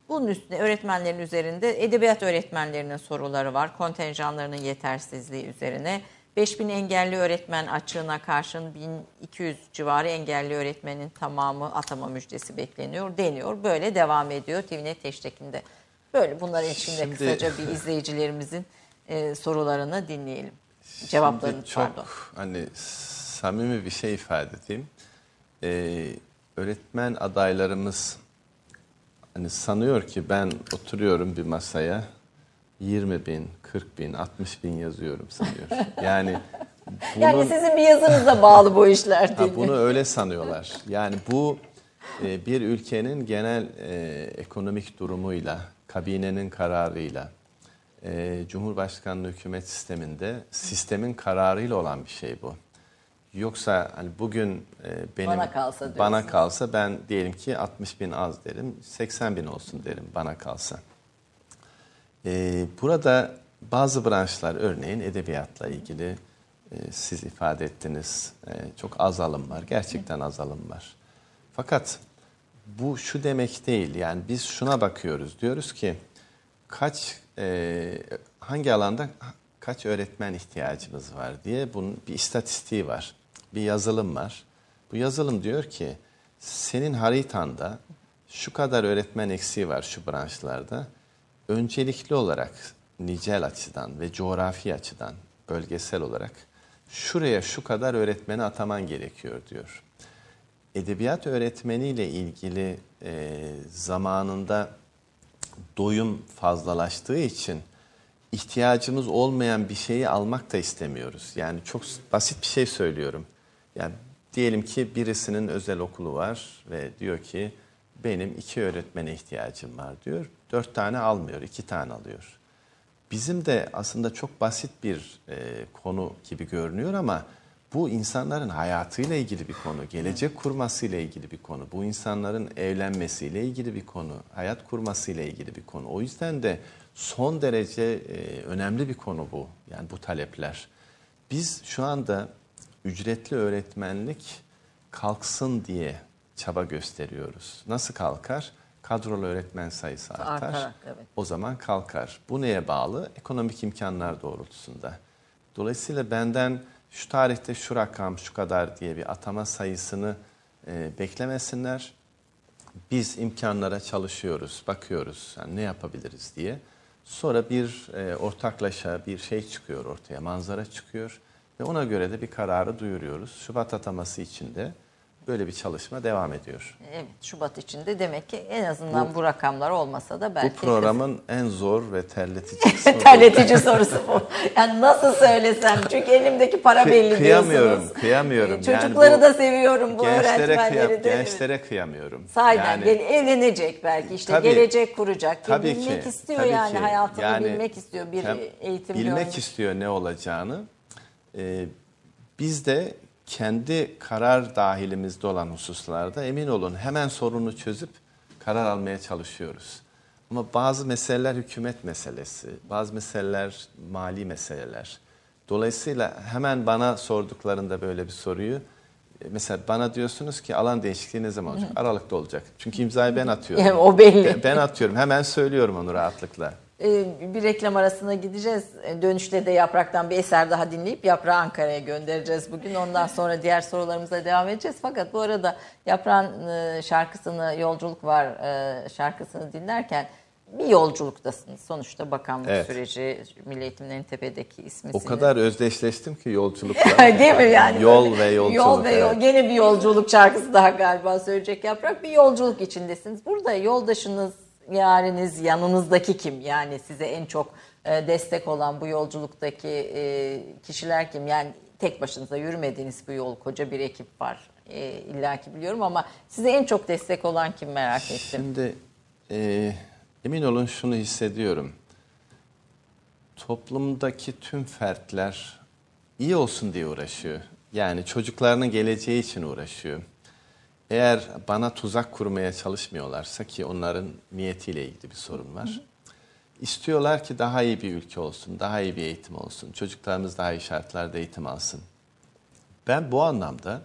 bunun üstüne öğretmenlerin üzerinde edebiyat öğretmenlerinin soruları var. Kontenjanlarının yetersizliği üzerine. 5000 engelli öğretmen açığına karşın 1200 civarı engelli öğretmenin tamamı atama müjdesi bekleniyor deniyor. Böyle devam ediyor TVNet hashtaginde. Böyle bunlar için de Şimdi- kısaca bir izleyicilerimizin e, sorularını dinleyelim. Cevaplarını çok pardon. hani samimi bir şey ifade edeyim. Ee, öğretmen adaylarımız hani sanıyor ki ben oturuyorum bir masaya 20 bin, 40 bin, 60 bin yazıyorum sanıyor. Yani bunun, Yani sizin bir yazınıza bağlı bu işler değil ha, bunu öyle sanıyorlar. Yani bu e, bir ülkenin genel e, ekonomik durumuyla, kabinenin kararıyla, e, Cumhurbaşkanlığı hükümet sisteminde sistemin kararıyla olan bir şey bu. Yoksa hani bugün e, benim Bana kalsa bana kalsa ben diyelim ki 60 bin az derim, 80 bin olsun derim bana kalsa. Ee, burada bazı branşlar örneğin edebiyatla ilgili e, siz ifade ettiniz e, çok az alım var. Gerçekten az alım var. Fakat bu şu demek değil. Yani biz şuna bakıyoruz. Diyoruz ki kaç e, hangi alanda kaç öğretmen ihtiyacımız var diye bunun bir istatistiği var. Bir yazılım var. Bu yazılım diyor ki senin haritanda şu kadar öğretmen eksiği var şu branşlarda. Öncelikli olarak nicel açıdan ve coğrafi açıdan bölgesel olarak şuraya şu kadar öğretmeni ataman gerekiyor diyor. Edebiyat öğretmeniyle ilgili e, zamanında doyum fazlalaştığı için ihtiyacımız olmayan bir şeyi almak da istemiyoruz. Yani çok basit bir şey söylüyorum. Yani diyelim ki birisinin özel okulu var ve diyor ki benim iki öğretmene ihtiyacım var diyor. Dört tane almıyor, iki tane alıyor. Bizim de aslında çok basit bir e, konu gibi görünüyor ama bu insanların hayatıyla ilgili bir konu, gelecek kurmasıyla ilgili bir konu, bu insanların evlenmesiyle ilgili bir konu, hayat kurmasıyla ilgili bir konu. O yüzden de son derece e, önemli bir konu bu. Yani bu talepler. Biz şu anda ücretli öğretmenlik kalksın diye çaba gösteriyoruz. Nasıl kalkar? Kadrolu öğretmen sayısı artar. Artarak, evet. O zaman kalkar. Bu neye bağlı? Ekonomik imkanlar doğrultusunda. Dolayısıyla benden şu tarihte şu rakam şu kadar diye bir atama sayısını e, beklemesinler. Biz imkanlara çalışıyoruz, bakıyoruz yani ne yapabiliriz diye. Sonra bir e, ortaklaşa bir şey çıkıyor ortaya, manzara çıkıyor ve ona göre de bir kararı duyuruyoruz. Şubat ataması için de böyle bir çalışma devam ediyor. Evet, Şubat içinde demek ki en azından bu, rakamlar olmasa da belki Bu programın en zor ve terletici bu. terletici sorusu bu. Yani nasıl söylesem çünkü elimdeki para Kı- belli kıyamıyorum, diyorsunuz. kıyamıyorum. Ee, Yani Çocukları bu da seviyorum bu gençlere, öğretmenleri kıyam- de. gençlere kıyamıyorum. Sahiden Yani- gel- evlenecek belki işte Tabii. gelecek kuracak. Tabii bilmek ki, istiyor tabii yani ki. hayatını Yani bilmek istiyor bir eğitim Bilmek istiyor ne olacağını. Ee, biz de kendi karar dahilimizde olan hususlarda emin olun hemen sorunu çözüp karar almaya çalışıyoruz. Ama bazı meseleler hükümet meselesi, bazı meseleler mali meseleler. Dolayısıyla hemen bana sorduklarında böyle bir soruyu e, mesela bana diyorsunuz ki alan değişikliği ne zaman olacak? Aralıkta olacak. Çünkü imzayı ben atıyorum. Yani o belli. Ben atıyorum. Hemen söylüyorum onu rahatlıkla. Ee, bir reklam arasına gideceğiz. Ee, Dönüşte de Yaprak'tan bir eser daha dinleyip Yaprak'ı Ankara'ya göndereceğiz bugün. Ondan sonra diğer sorularımıza devam edeceğiz. Fakat bu arada Yaprak'ın e, şarkısını Yolculuk Var e, şarkısını dinlerken bir yolculuktasınız. Sonuçta bakanlık Evet. süreci, Milli Eğitim'in en tepedeki ismi. O kadar özdeşleştim ki yolculukla. Değil mi yani? Yol ve yolculuk. Yol ve yol. evet. Gene bir yolculuk şarkısı daha galiba söyleyecek Yaprak. Bir yolculuk içindesiniz. Burada yoldaşınız, yariniz, yanınızdaki kim? Yani size en çok e, destek olan bu yolculuktaki e, kişiler kim? Yani tek başınıza yürümediğiniz bu yol, koca bir ekip var. E, İlla ki biliyorum ama size en çok destek olan kim merak ettim. Şimdi e, emin olun şunu hissediyorum. Toplumdaki tüm fertler iyi olsun diye uğraşıyor. Yani çocuklarının geleceği için uğraşıyor. Eğer bana tuzak kurmaya çalışmıyorlarsa ki onların niyetiyle ilgili bir sorun var. İstiyorlar ki daha iyi bir ülke olsun, daha iyi bir eğitim olsun. Çocuklarımız daha iyi şartlarda eğitim alsın. Ben bu anlamda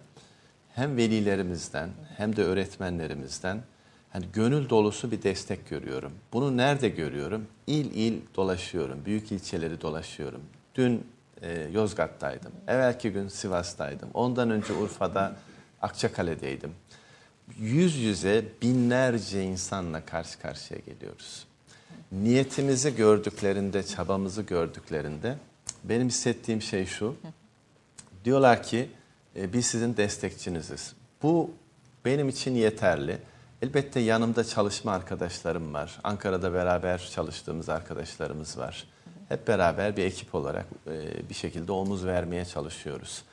hem velilerimizden hem de öğretmenlerimizden hani gönül dolusu bir destek görüyorum. Bunu nerede görüyorum? İl il dolaşıyorum, büyük ilçeleri dolaşıyorum. Dün e, Yozgat'taydım, evvelki gün Sivas'taydım, ondan önce Urfa'da Akçakale'deydim. Yüz yüze binlerce insanla karşı karşıya geliyoruz. Niyetimizi gördüklerinde, çabamızı gördüklerinde benim hissettiğim şey şu. Diyorlar ki e, biz sizin destekçiniziz. Bu benim için yeterli. Elbette yanımda çalışma arkadaşlarım var. Ankara'da beraber çalıştığımız arkadaşlarımız var. Hep beraber bir ekip olarak e, bir şekilde omuz vermeye çalışıyoruz.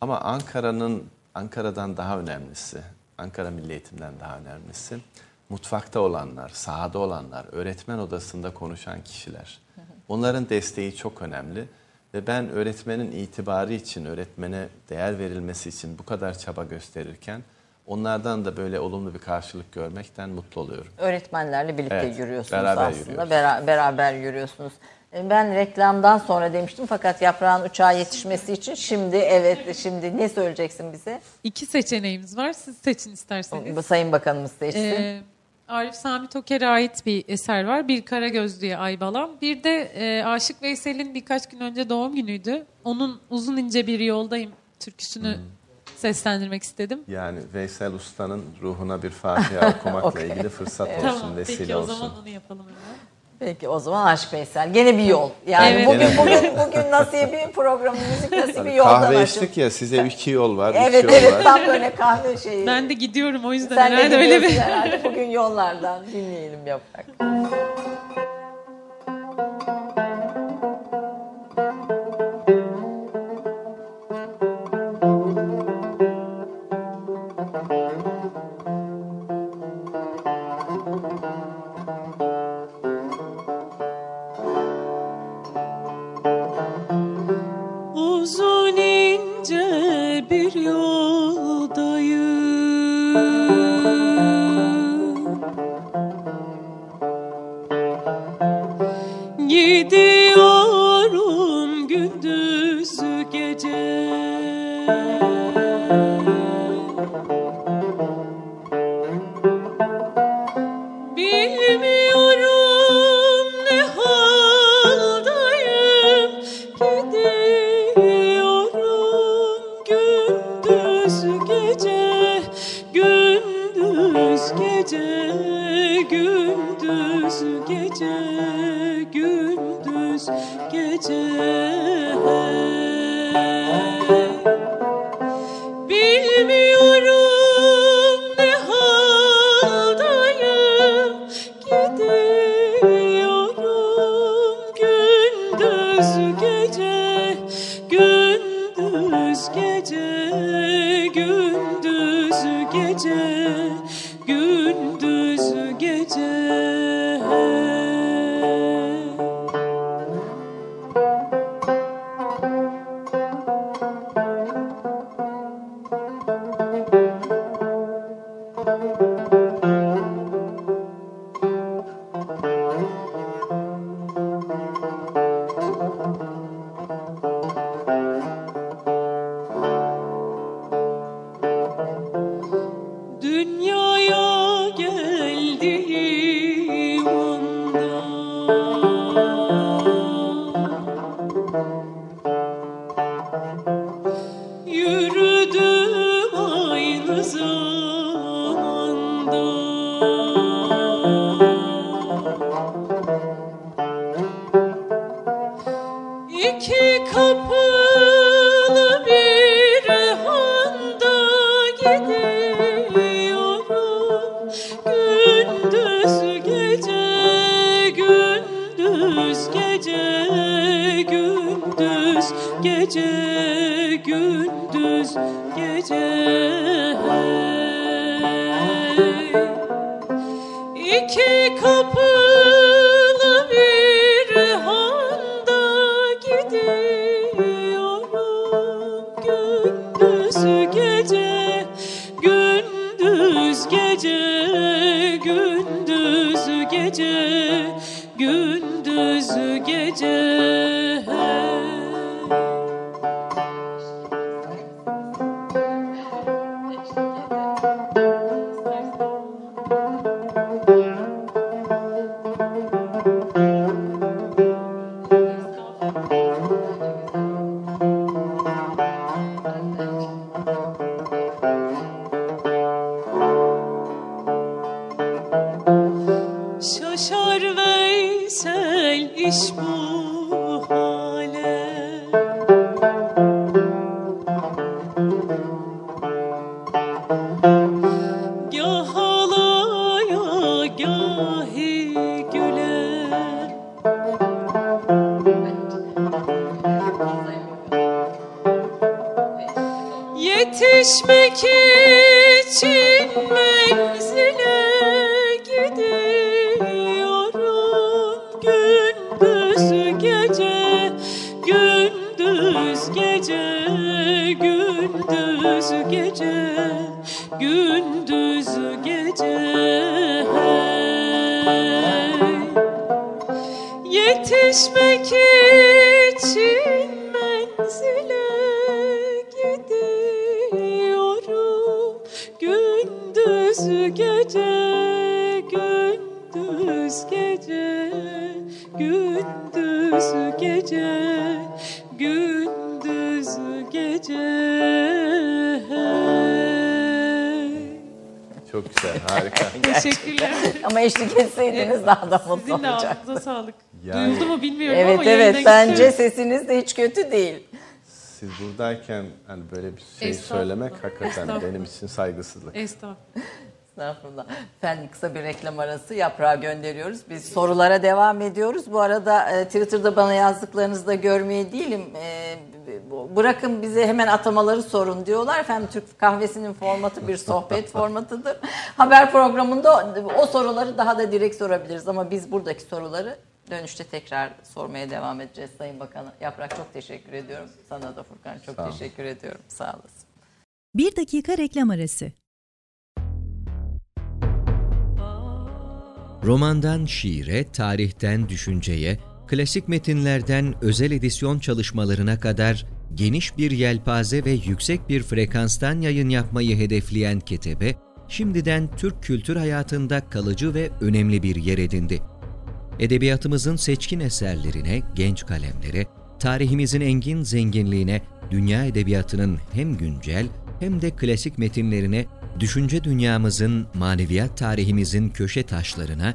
Ama Ankara'nın Ankara'dan daha önemlisi, Ankara Milli Eğitim'den daha önemlisi. Mutfakta olanlar, sahada olanlar, öğretmen odasında konuşan kişiler. Onların desteği çok önemli. Ve ben öğretmenin itibarı için, öğretmene değer verilmesi için bu kadar çaba gösterirken onlardan da böyle olumlu bir karşılık görmekten mutlu oluyorum. Öğretmenlerle birlikte Evet, yürüyorsunuz beraber aslında. yürüyoruz. Bera- beraber yürüyorsunuz. E, Ben reklamdan sonra demiştim fakat yaprağın uçağa yetişmesi için şimdi evet şimdi ne söyleyeceksin bize? İki seçeneğimiz var. Siz seçin isterseniz. Bu Sayın Bakanımız seçsin. Ee, Arif Sami Toker'e ait bir eser var. Bir Karagözlü'ye Aybalam. Bir de e, Aşık Veysel'in birkaç gün önce doğum günüydü. Onun Uzun ince bir yoldayım türküsünü seslendirmek istedim. Yani Veysel Usta'nın ruhuna bir Fatiha okumakla Okey. ilgili fırsat olsun, Tamam vesile peki o olsun. zaman onu yapalım hemen. Peki o zaman Aşk Veysel. Gene bir yol. Yani Evet. bugün bugün bugün nasibi programı müzik nasibi yoldan kahve içtik ya size iki yol var, Evet yol evet var. tam böyle kahve şeyi. Ben de gidiyorum o yüzden Sen de herhalde öyle bir... herhalde bugün yollardan dinleyelim yaprak. Yetişmek için menzile eşlik etseydiniz daha da mutlu Sizin de olacaktınız. ağzınıza sağlık. Yani- Duyuldu mu bilmiyorum Evet ama evet yayına bence gitti. sesiniz de hiç kötü değil. Siz buradayken hani böyle bir şey söylemek hakikaten benim için saygısızlık. Estağfurullah. Estağfurullah. Efendim kısa bir reklam arası yaprağa gönderiyoruz. Biz sorulara devam ediyoruz. Bu arada e, Twitter'da bana yazdıklarınızı da görmeye değilim. E, bırakın bize hemen atamaları sorun diyorlar. Efendim Türk kahvesinin formatı bir sohbet formatıdır. Haber programında o, soruları daha da direkt sorabiliriz. Ama biz buradaki soruları dönüşte tekrar sormaya devam edeceğiz Sayın Bakan'a. Yaprak çok teşekkür ediyorum. Sana da Furkan çok Sağ olun. teşekkür ediyorum. Sağ olasın. Bir dakika reklam arası. Romandan şiire, tarihten düşünceye, klasik metinlerden özel edisyon çalışmalarına kadar geniş bir yelpaze ve yüksek bir frekanstan yayın yapmayı hedefleyen Ketebe, şimdiden Türk kültür hayatında kalıcı ve önemli bir yer edindi. Edebiyatımızın seçkin eserlerine, genç kalemlere, tarihimizin engin zenginliğine, dünya edebiyatının hem güncel hem de klasik metinlerine, düşünce dünyamızın, maneviyat tarihimizin köşe taşlarına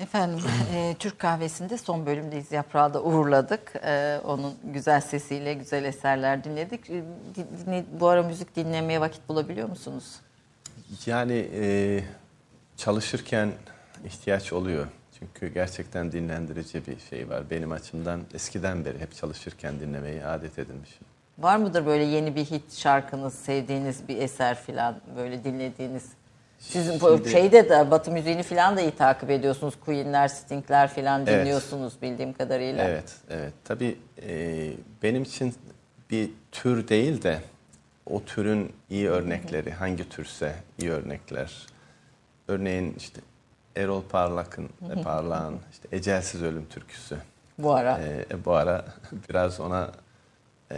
Efendim e, Türk kahvesinde son bölümdeyiz. Yaprağı da uğurladık. E, onun güzel sesiyle güzel eserler dinledik. E, dinle- bu ara müzik dinlemeye vakit bulabiliyor musunuz? Yani e, çalışırken ihtiyaç oluyor. Çünkü gerçekten dinlendirici bir şey var. Benim açımdan eskiden beri hep çalışırken dinlemeyi adet edinmişim. Var mıdır böyle yeni bir hit şarkınız, sevdiğiniz bir eser falan böyle dinlediğiniz? Sizin bu Şimdi- şeyde de Batı müziğini falan da iyi takip ediyorsunuz. Queen'ler, Sting'ler falan Evet. dinliyorsunuz bildiğim kadarıyla. Evet, evet. Tabii e, benim için bir tür değil de o türün iyi örnekleri, hangi türse iyi örnekler. Örneğin işte Erol Parlak'ın, e, Parlak'ın işte Ecelsiz Ölüm türküsü. Bu ara. E, bu ara biraz ona e,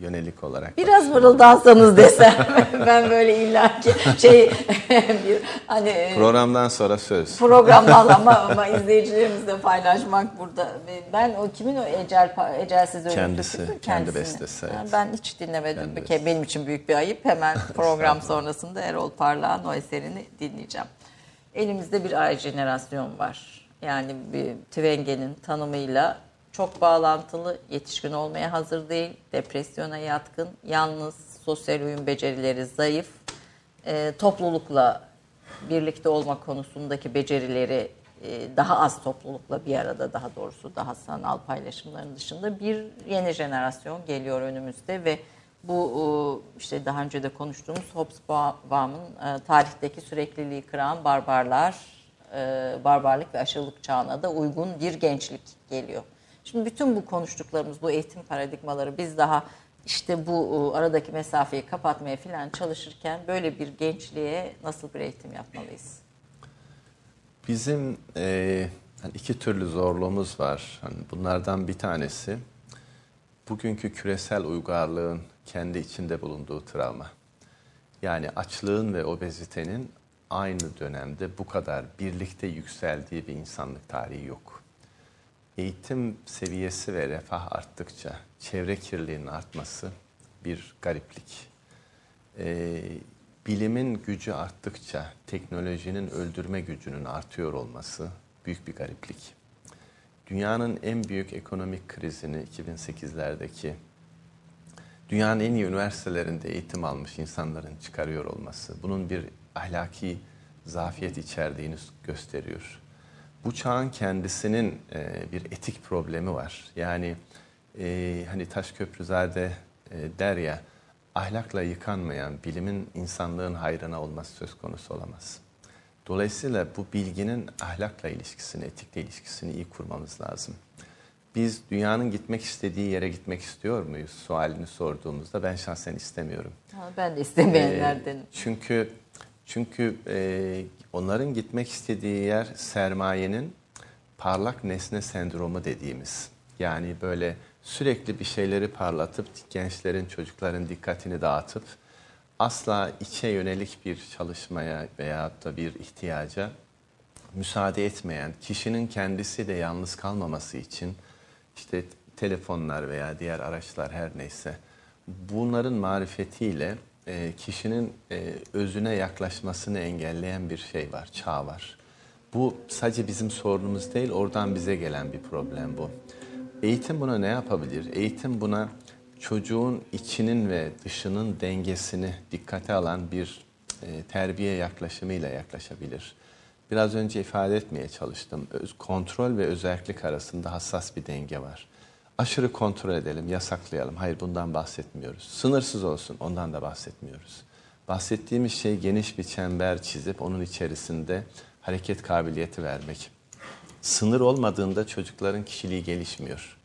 yönelik olarak Biraz mırıldansanız desem ben böyle illaki şey bir hani e, Programdan sonra söz. programdan ama, ama izleyicilerimizle paylaşmak burada. Ben o kimin o ecel ecelsiz ölüm Kendisi, türküsü? kendi bestesi, evet. Ben hiç dinlemedim. Kendi kere Benim için büyük bir ayıp. Hemen program sonrasında Erol Parlak'ın o eserini dinleyeceğim. Elimizde bir ay jenerasyon var. Yani bir Twenge'nin tanımıyla çok bağlantılı, yetişkin olmaya hazır değil, depresyona yatkın, yalnız, sosyal uyum becerileri zayıf, e, toplulukla birlikte olma konusundaki becerileri e, daha az toplulukla bir arada daha doğrusu daha sanal paylaşımların dışında bir yeni jenerasyon geliyor önümüzde ve bu e, işte daha önce de konuştuğumuz Hobsbawm'ın e, tarihteki sürekliliği kıran barbarlar, e, barbarlık ve aşırılık çağına da uygun bir gençlik geliyor. Şimdi bütün bu konuştuklarımız, bu eğitim paradigmaları biz daha işte bu e, aradaki mesafeyi kapatmaya falan çalışırken böyle bir gençliğe nasıl bir eğitim yapmalıyız? Bizim e, hani iki türlü zorluğumuz var. Hani bunlardan bir tanesi bugünkü küresel uygarlığın kendi içinde bulunduğu travma. Yani açlığın ve obezitenin aynı dönemde bu kadar birlikte yükseldiği bir insanlık tarihi yok. Eğitim seviyesi ve refah arttıkça çevre kirliliğinin artması bir gariplik. Ee, bilimin gücü arttıkça teknolojinin öldürme gücünün artıyor olması büyük bir gariplik. dünyanın en büyük ekonomik krizini 2008'lerdeki dünyanın en iyi üniversitelerinde eğitim almış insanların çıkarıyor olması, bunun bir ahlaki zafiyet içerdiğini gösteriyor. Bu çağın kendisinin e, bir etik problemi var. Yani e, hani Taşköprüzade e, der ya, ahlakla yıkanmayan bilimin insanlığın hayrına olması söz konusu olamaz. Dolayısıyla bu bilginin ahlakla ilişkisini, etikle ilişkisini iyi kurmamız lazım. Biz dünyanın gitmek istediği yere gitmek istiyor muyuz sualini sorduğumuzda ben şahsen istemiyorum. Ha, Ben de istemeyenlerdenim. Ee, çünkü çünkü e, onların gitmek istediği yer sermayenin parlak nesne sendromu dediğimiz. Yani böyle sürekli bir şeyleri parlatıp gençlerin, çocukların dikkatini dağıtıp asla içe yönelik bir çalışmaya veya da bir ihtiyaca müsaade etmeyen, kişinin kendisi de yalnız kalmaması için işte telefonlar veya diğer araçlar her neyse bunların marifetiyle e, kişinin e, özüne yaklaşmasını engelleyen bir şey var, çağ var. Bu sadece bizim sorunumuz değil, oradan bize gelen bir problem bu. Eğitim buna ne yapabilir? Eğitim buna çocuğun içinin ve dışının dengesini dikkate alan bir e, terbiye yaklaşımıyla yaklaşabilir. Biraz önce ifade etmeye çalıştım. Öz, kontrol ve özellik arasında hassas bir denge var. Aşırı kontrol edelim, yasaklayalım. Hayır bundan bahsetmiyoruz. Sınırsız olsun ondan da bahsetmiyoruz. Bahsettiğimiz şey geniş bir çember çizip onun içerisinde hareket kabiliyeti vermek. Sınır olmadığında çocukların kişiliği gelişmiyor.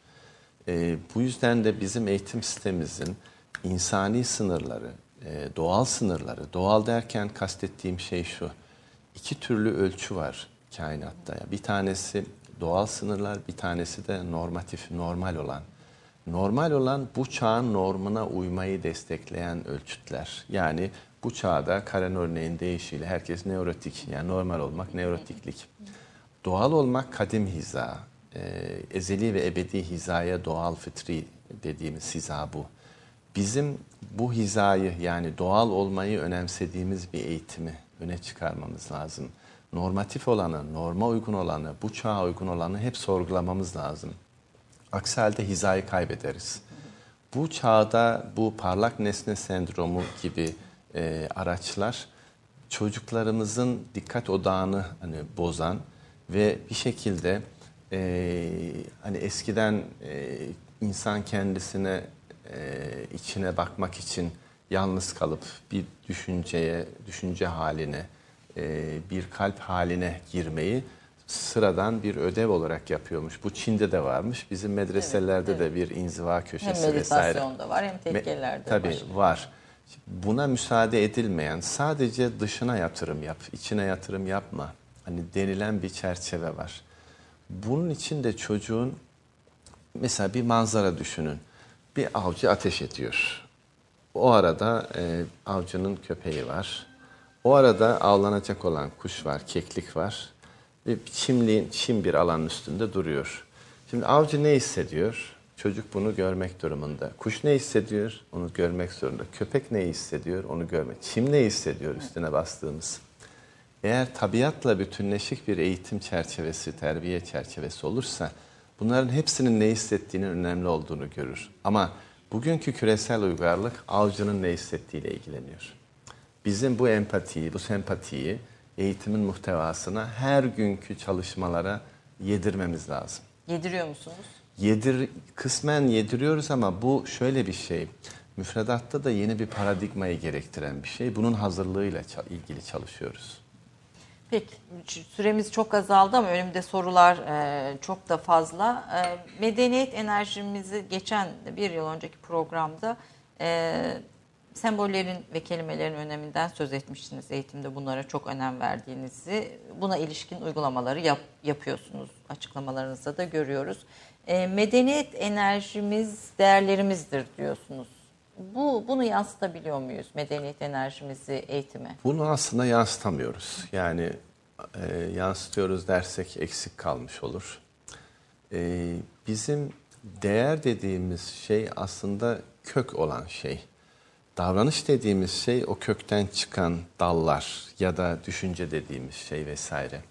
E, bu yüzden de bizim eğitim sistemimizin insani sınırları, e, doğal sınırları, doğal derken kastettiğim şey şu. İki türlü ölçü var kainatta. Bir tanesi doğal sınırlar, bir tanesi de normatif, normal olan. Normal olan bu çağın normuna uymayı destekleyen ölçütler. Yani bu çağda Karen örneğin deyişiyle herkes neurotik, yani normal olmak neurotiklik. Doğal olmak kadim hiza, e, ezeli ve ebedi hizaya doğal fıtri dediğimiz hiza bu. Bizim bu hizayı yani doğal olmayı önemsediğimiz bir eğitimi öne çıkarmamız lazım. Normatif olanı, norma uygun olanı, bu çağa uygun olanı hep sorgulamamız lazım. Aksi halde hizayı kaybederiz. Bu çağda bu parlak nesne sendromu gibi e, araçlar çocuklarımızın dikkat odağını hani bozan ve bir şekilde e, hani eskiden e, insan kendisine e, içine bakmak için yalnız kalıp bir düşünceye, düşünce haline, bir kalp haline girmeyi sıradan bir ödev olarak yapıyormuş. Bu Çin'de de varmış. Bizim medreselerde Evet, de bir inziva köşesi Hem vesaire. meditasyonda var hem tekkelerde Tabii var. var. Buna müsaade edilmeyen sadece dışına yatırım yap, içine yatırım yapma. Hani denilen bir çerçeve var. Bunun için de çocuğun mesela bir manzara düşünün. Bir avcı ateş ediyor. O arada e, avcının köpeği var. O arada avlanacak olan kuş var, keklik var. Ve çimliğin, çim bir alanın üstünde duruyor. Şimdi avcı ne hissediyor? Çocuk bunu görmek durumunda. Kuş ne hissediyor? Onu görmek zorunda. Köpek ne hissediyor? Onu görmek. Çim ne hissediyor üstüne bastığımız? Eğer tabiatla bütünleşik bir eğitim çerçevesi, terbiye çerçevesi olursa bunların hepsinin ne hissettiğinin önemli olduğunu görür. Ama bugünkü küresel uygarlık avcının ne hissettiğiyle ilgileniyor. Bizim bu empatiyi, bu sempatiyi eğitimin muhtevasına her günkü çalışmalara yedirmemiz lazım. Yediriyor musunuz? Yedir, kısmen yediriyoruz ama bu şöyle bir şey. Müfredatta da yeni bir paradigmayı gerektiren bir şey. Bunun hazırlığıyla ilgili çalışıyoruz. Peki süremiz çok azaldı ama önümde sorular e, çok da fazla. E, medeniyet enerjimizi geçen bir yıl önceki programda e, sembollerin ve kelimelerin öneminden söz etmiştiniz. Eğitimde bunlara çok önem verdiğinizi, buna ilişkin uygulamaları yap, yapıyorsunuz. Açıklamalarınızda da görüyoruz. E, medeniyet enerjimiz değerlerimizdir diyorsunuz. Bu bunu yansıtabiliyor muyuz medeniyet enerjimizi eğitime? Bunu aslında yansıtamıyoruz. Yani e, yansıtıyoruz dersek eksik kalmış olur. E, bizim değer dediğimiz şey aslında kök olan şey. Davranış dediğimiz şey o kökten çıkan dallar ya da düşünce dediğimiz şey vesaire.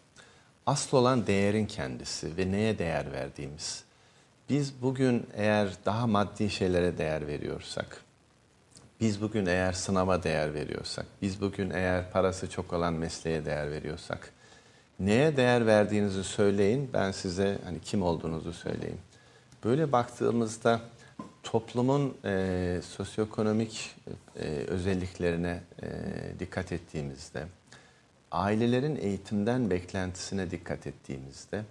Asıl olan değerin kendisi ve neye değer verdiğimiz. Biz bugün eğer daha maddi şeylere değer veriyorsak, biz bugün eğer sınava değer veriyorsak, biz bugün eğer parası çok olan mesleğe değer veriyorsak, neye değer verdiğinizi söyleyin, ben size hani kim olduğunuzu söyleyeyim. Böyle baktığımızda toplumun e, sosyoekonomik e, özelliklerine e, dikkat ettiğimizde, ailelerin eğitimden beklentisine dikkat ettiğimizde,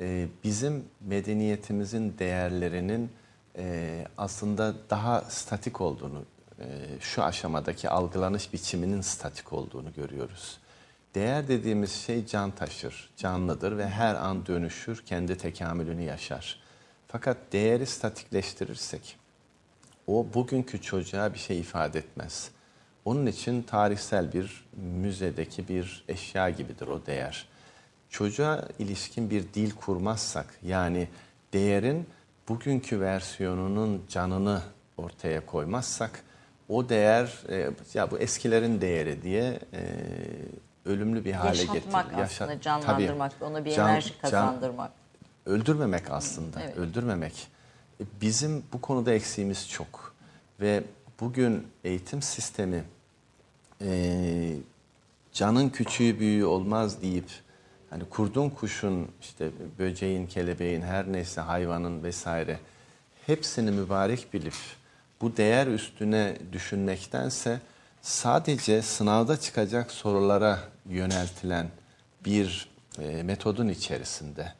e, bizim medeniyetimizin değerlerinin e, aslında daha statik olduğunu, e, şu aşamadaki algılanış biçiminin statik olduğunu görüyoruz. Değer dediğimiz şey can taşır, canlıdır ve her an dönüşür, kendi tekamülünü yaşar. Fakat değeri statikleştirirsek, o bugünkü çocuğa bir şey ifade etmez. Onun için tarihsel bir müzedeki bir eşya gibidir o değer. Çocuğa ilişkin bir dil kurmazsak, yani değerin bugünkü versiyonunun canını ortaya koymazsak, o değer, e, ya bu eskilerin değeri diye e, ölümlü bir hale getirir. Yaşatmak aslında, canlandırmak, ona bir Can- enerji can- kazandırmak. Öldürmemek aslında. Evet. Öldürmemek. E, Bizim bu konuda eksiğimiz çok. Ve bugün eğitim sistemi e, canın küçüğü büyüğü olmaz deyip hani kurdun kuşun işte böceğin, kelebeğin her neyse hayvanın vesaire hepsini mübarek bilip bu değer üstüne düşünmektense sadece sınavda çıkacak sorulara yöneltilen bir e, metodun içerisinde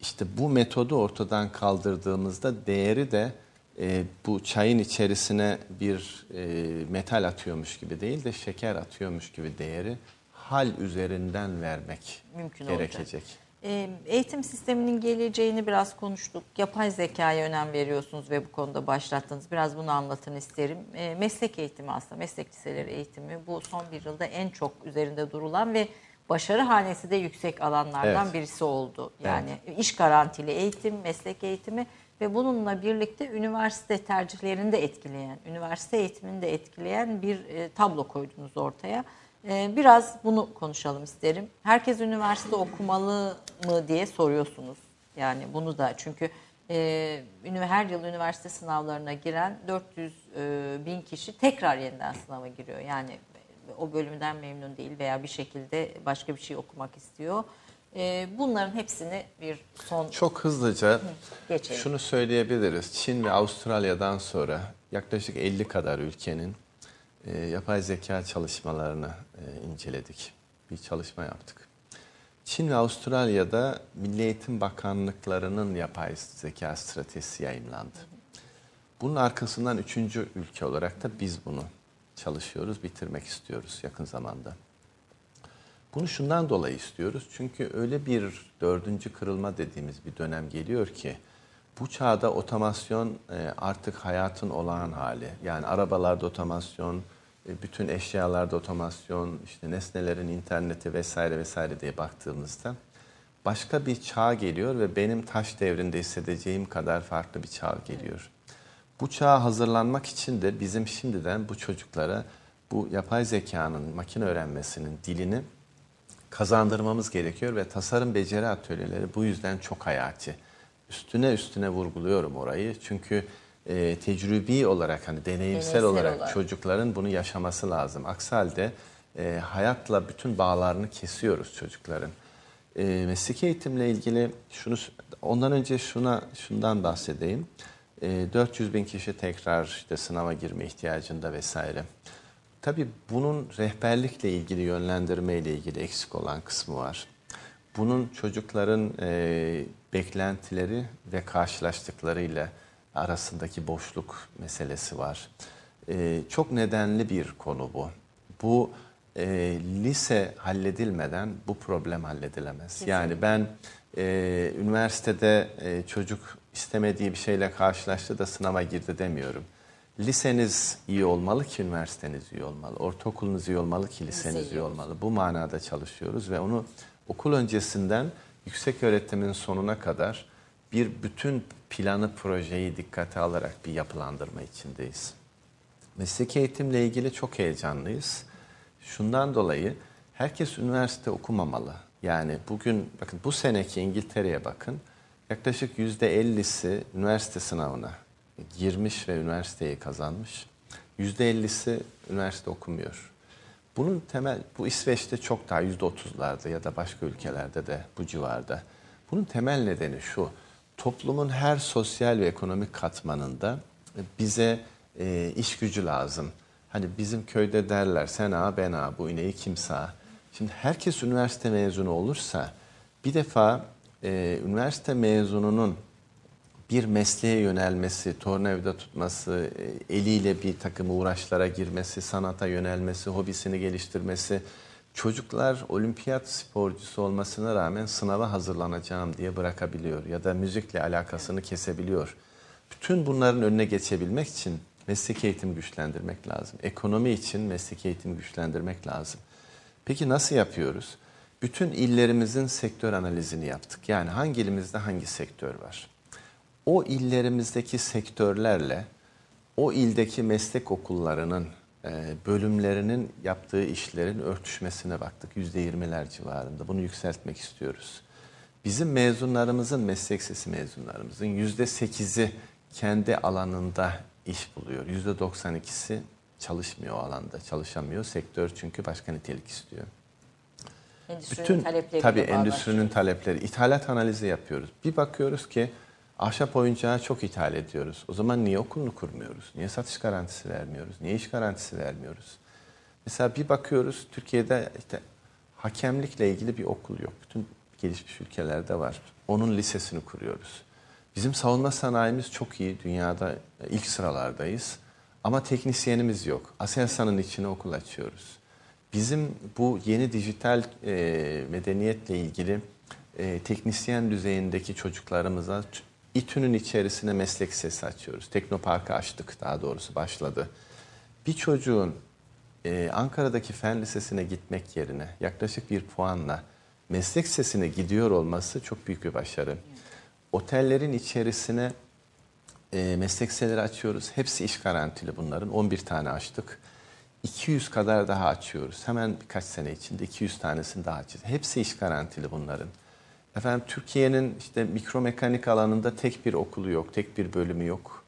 işte bu metodu ortadan kaldırdığımızda değeri de e, bu çayın içerisine bir e, metal atıyormuş gibi değil de şeker atıyormuş gibi değeri hal üzerinden vermek Mümkün olacak. gerekecek. Ee, Eğitim sisteminin geleceğini biraz konuştuk. Yapay zekaya önem veriyorsunuz ve bu konuda başlattınız. Biraz bunu anlatın isterim. Ee, Meslek eğitimi aslında, meslek liseleri eğitimi bu son bir yılda en çok üzerinde durulan ve başarı hanesi de yüksek alanlardan Evet. birisi oldu. Yani iş garantili eğitim, meslek eğitimi ve bununla birlikte üniversite tercihlerini de etkileyen, üniversite eğitimini de etkileyen bir e, tablo koydunuz ortaya. E, biraz bunu konuşalım isterim. Herkes üniversite okumalı mı diye soruyorsunuz. Yani bunu da çünkü e, her yıl üniversite sınavlarına giren 400 e, bin kişi tekrar yeniden sınava giriyor. Yani o bölümden memnun değil veya bir şekilde başka bir şey okumak istiyor. E, bunların hepsini bir son Çok hızlıca geçelim. şunu söyleyebiliriz. Çin ve Avustralya'dan sonra yaklaşık 50 kadar ülkenin e, yapay zeka çalışmalarını e, inceledik. Bir çalışma yaptık. Çin ve Avustralya'da Milli Eğitim Bakanlıklarının yapay zeka stratejisi yayınlandı. Bunun arkasından üçüncü ülke olarak da biz bunu çalışıyoruz, bitirmek istiyoruz yakın zamanda. Bunu şundan dolayı istiyoruz. Çünkü öyle bir dördüncü kırılma dediğimiz bir dönem geliyor ki bu çağda otomasyon e, artık hayatın olağan hali. Yani arabalarda otomasyon, e, bütün eşyalarda otomasyon, işte nesnelerin interneti vesaire vesaire diye baktığımızda başka bir çağ geliyor ve benim taş devrinde hissedeceğim kadar farklı bir çağ geliyor. Bu çağa hazırlanmak için de bizim şimdiden bu çocuklara bu yapay zekanın, makine öğrenmesinin dilini kazandırmamız gerekiyor ve tasarım beceri atölyeleri bu yüzden çok hayati. Üstüne üstüne vurguluyorum orayı çünkü e, tecrübi olarak hani deneyimsel, Deneysel olarak, olarak. çocukların bunu yaşaması lazım. Aksi halde e, hayatla bütün bağlarını kesiyoruz çocukların. E, mesleki eğitimle ilgili şunu ondan önce şuna şundan bahsedeyim. E, 400 bin kişi tekrar işte sınava girme ihtiyacında vesaire. Tabii bunun rehberlikle ilgili, yönlendirme ile ilgili eksik olan kısmı var. Bunun çocukların e, beklentileri ve karşılaştıklarıyla arasındaki boşluk meselesi var. E, çok nedenli bir konu bu. Bu e, lise halledilmeden bu problem halledilemez. Yani ben e, üniversitede e, çocuk istemediği bir şeyle karşılaştı da sınava girdi demiyorum. Liseniz iyi olmalı ki üniversiteniz iyi olmalı. Ortaokulunuz iyi olmalı ki liseniz iyi iyi olmalı. Bu manada çalışıyoruz ve onu okul öncesinden yüksek öğretimin sonuna kadar bir bütün planı, projeyi dikkate alarak bir yapılandırma içindeyiz. Mesleki eğitimle ilgili çok heyecanlıyız. Şundan dolayı herkes üniversite okumamalı. Yani bugün bakın bu seneki İngiltere'ye bakın. Yaklaşık yüzde 50'si üniversite sınavına girmiş ve üniversiteyi kazanmış. Yüzde 50'si üniversite okumuyor. Bunun temel, bu İsveç'te çok daha yüzde otuzlarda ya da başka ülkelerde de bu civarda. Bunun temel nedeni şu, toplumun her sosyal ve ekonomik katmanında bize e, iş gücü lazım. Hani bizim köyde derler sen ağa ben ağa bu ineği kim sağ. Şimdi herkes üniversite mezunu olursa bir defa e, üniversite mezununun bir mesleğe yönelmesi, tornavida tutması, e, eliyle bir takım uğraşlara girmesi, sanata yönelmesi, hobisini geliştirmesi, çocuklar olimpiyat sporcusu olmasına rağmen sınava hazırlanacağım diye bırakabiliyor ya da müzikle alakasını kesebiliyor. Bütün bunların önüne geçebilmek için meslek eğitim güçlendirmek lazım. Ekonomi için meslek eğitim güçlendirmek lazım. Peki nasıl yapıyoruz? Bütün illerimizin sektör analizini yaptık. Yani hangi ilimizde hangi sektör var? O illerimizdeki sektörlerle o ildeki meslek okullarının e, bölümlerinin yaptığı işlerin örtüşmesine baktık. Yüzde yirmiler civarında. Bunu yükseltmek istiyoruz. Bizim mezunlarımızın, meslek sesi mezunlarımızın yüzde sekizi kendi alanında iş buluyor. Yüzde 92'si çalışmıyor o alanda, çalışamıyor. Sektör çünkü başka nitelik istiyor. Endüstrinin Bütün talepleriyle tabii endüstrinin talepleri, ithalat analizi yapıyoruz. Bir bakıyoruz ki ahşap oyuncağı çok ithal ediyoruz. O zaman niye okulunu kurmuyoruz? Niye satış garantisi vermiyoruz? Niye iş garantisi vermiyoruz? Mesela bir bakıyoruz Türkiye'de işte hakemlikle ilgili bir okul yok. Bütün gelişmiş ülkelerde var. Onun lisesini kuruyoruz. Bizim savunma sanayimiz çok iyi. Dünyada ilk sıralardayız. Ama teknisyenimiz yok. Aselsan'ın içine okul açıyoruz. Bizim bu yeni dijital e, medeniyetle ilgili e, teknisyen düzeyindeki çocuklarımıza İTÜ'nün içerisine meslek sesi açıyoruz. Teknoparkı açtık daha doğrusu başladı. Bir çocuğun e, Ankara'daki fen lisesine gitmek yerine yaklaşık bir puanla meslek sesine gidiyor olması çok büyük bir başarı. Otellerin içerisine e, meslek liseleri açıyoruz. Hepsi iş garantili bunların. 11 tane açtık. 200 kadar daha açıyoruz. Hemen birkaç sene içinde 200 tanesini daha açacağız. Hepsi iş garantili bunların. Efendim Türkiye'nin işte mikromekanik alanında tek bir okulu yok, tek bir bölümü yok.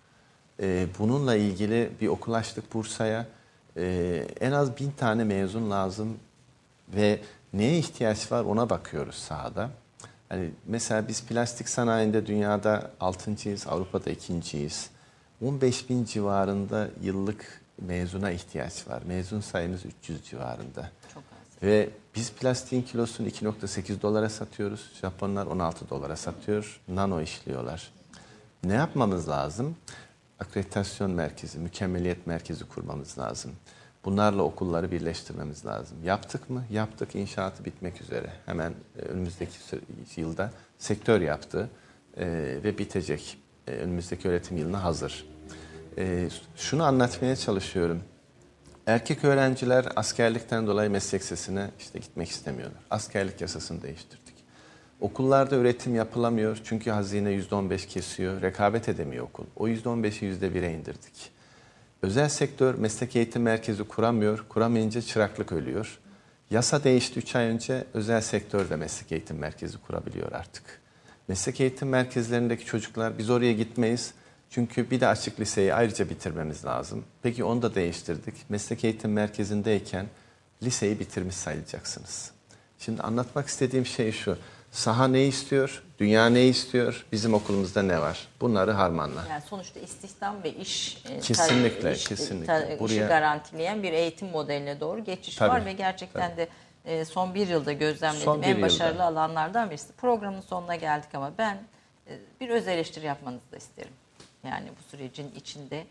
Ee, bununla ilgili bir okul açtık Bursa'ya. Ee, en az bin tane mezun lazım ve neye ihtiyaç var ona bakıyoruz sahada. Hani mesela biz plastik sanayinde dünyada altıncıyız, Avrupa'da ikinciyiz. 15 bin civarında yıllık mezuna ihtiyaç var. Mezun sayımız 300 civarında. Çok az. Ve biz plastiğin kilosunu 2.8 dolara satıyoruz. Japonlar 16 dolara satıyor. Nano işliyorlar. Ne yapmamız lazım? Akreditasyon merkezi, mükemmeliyet merkezi kurmamız lazım. Bunlarla okulları birleştirmemiz lazım. Yaptık mı? Yaptık. İnşaatı bitmek üzere. Hemen e, önümüzdeki yılda sektör yaptı e, ve bitecek. E, önümüzdeki öğretim yılına hazır. E, şunu anlatmaya çalışıyorum. Erkek öğrenciler askerlikten dolayı meslek sesine işte gitmek istemiyorlar. Askerlik yasasını değiştirdik. Okullarda üretim yapılamıyor çünkü hazine %15 kesiyor. Rekabet edemiyor okul. O %15'i %1'e indirdik. Özel sektör meslek eğitim merkezi kuramıyor. Kuramayınca çıraklık ölüyor. Yasa değişti 3 ay önce. Özel sektör de meslek eğitim merkezi kurabiliyor artık. Meslek eğitim merkezlerindeki çocuklar biz oraya gitmeyiz. Çünkü bir de açık liseyi ayrıca bitirmemiz lazım. Peki onu da değiştirdik. Meslek eğitim merkezindeyken liseyi bitirmiş sayılacaksınız. Şimdi anlatmak istediğim şey şu. Saha ne istiyor? Dünya ne istiyor? Bizim okulumuzda ne var? Bunları harmanla. Yani sonuçta istihdam ve iş e, Kesinlikle, iş- kesinlikle. ta- işi Buraya- garantileyen bir eğitim modeline doğru geçiş Tabii, var ve gerçekten de e, son bir yılda gözlemlediğim Son en yılda. başarılı alanlardan birisi. Programın sonuna geldik ama ben e, bir öz eleştiri yapmanızı da isterim. Yani bu sürecin içinde.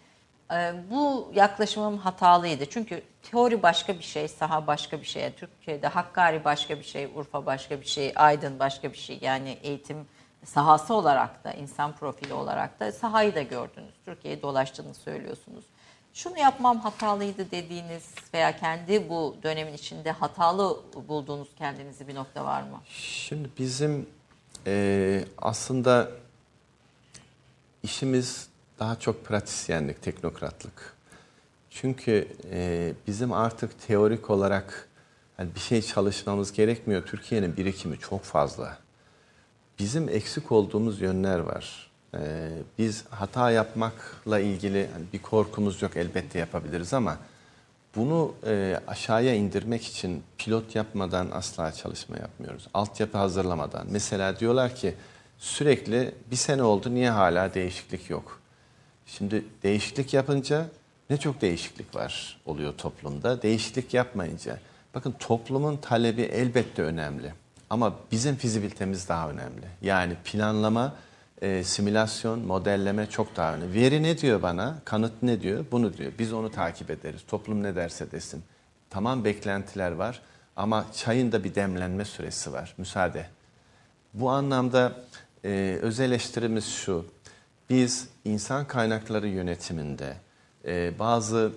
E, Bu yaklaşımım hatalıydı. Çünkü teori başka bir şey, saha başka bir şey. Türkiye'de Hakkari başka bir şey, Urfa başka bir şey, Aydın başka bir şey. Yani eğitim sahası olarak da, insan profili olarak da sahayı da gördünüz. Türkiye'yi dolaştığını söylüyorsunuz. Şunu yapmam hatalıydı dediğiniz veya kendi bu dönemin içinde hatalı bulduğunuz kendinizi bir nokta var mı? Şimdi bizim eee, aslında işimiz daha çok pratisyenlik, teknokratlık. Çünkü eee, bizim artık teorik olarak hani bir şey çalışmamız gerekmiyor. Türkiye'nin birikimi çok fazla. Bizim eksik olduğumuz yönler var. Ee, biz hata yapmakla ilgili hani bir korkumuz yok elbette yapabiliriz ama bunu e, aşağıya indirmek için pilot yapmadan asla çalışma yapmıyoruz. Altyapı hazırlamadan. Mesela diyorlar ki sürekli bir sene oldu niye hala değişiklik yok? Şimdi değişiklik yapınca ne çok değişiklik var oluyor toplumda. Değişiklik yapmayınca bakın toplumun talebi elbette önemli. Ama bizim fizibilitemiz daha önemli. Yani planlama, e, simülasyon, modelleme çok daha önemli. Veri ne diyor bana? Kanıt ne diyor? Bunu diyor. Biz onu takip ederiz. Toplum ne derse desin. Tamam beklentiler var ama çayın da bir demlenme süresi var. Müsaade. Bu anlamda e, öz eleştirimiz şu. Biz insan kaynakları yönetiminde e, bazı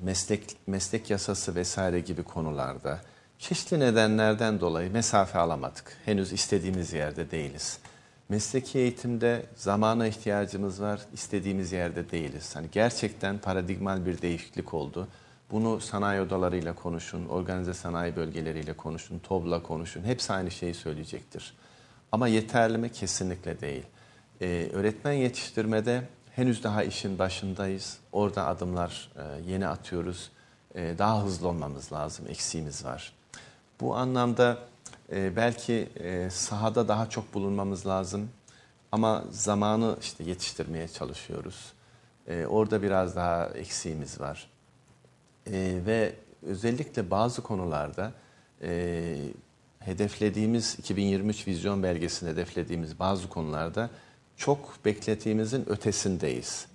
meslek meslek yasası vesaire gibi konularda çeşitli nedenlerden dolayı mesafe alamadık. Henüz istediğimiz yerde değiliz. Mesleki eğitimde zamana ihtiyacımız var, istediğimiz yerde değiliz. Hani gerçekten paradigmal bir değişiklik oldu. Bunu sanayi odalarıyla konuşun, organize sanayi bölgeleriyle konuşun, TOB'la konuşun. Hepsi aynı şeyi söyleyecektir. Ama yeterli mi? Kesinlikle değil. Ee, öğretmen yetiştirmede henüz daha işin başındayız. Orada adımlar e, yeni atıyoruz. E, daha hızlı olmamız lazım. Eksiğimiz var. Bu anlamda e, belki e, sahada daha çok bulunmamız lazım. Ama zamanı işte yetiştirmeye çalışıyoruz. E, orada biraz daha eksiğimiz var. E, ve özellikle bazı konularda e, hedeflediğimiz 2023 vizyon belgesinde hedeflediğimiz bazı konularda çok beklediğimizin ötesindeyiz.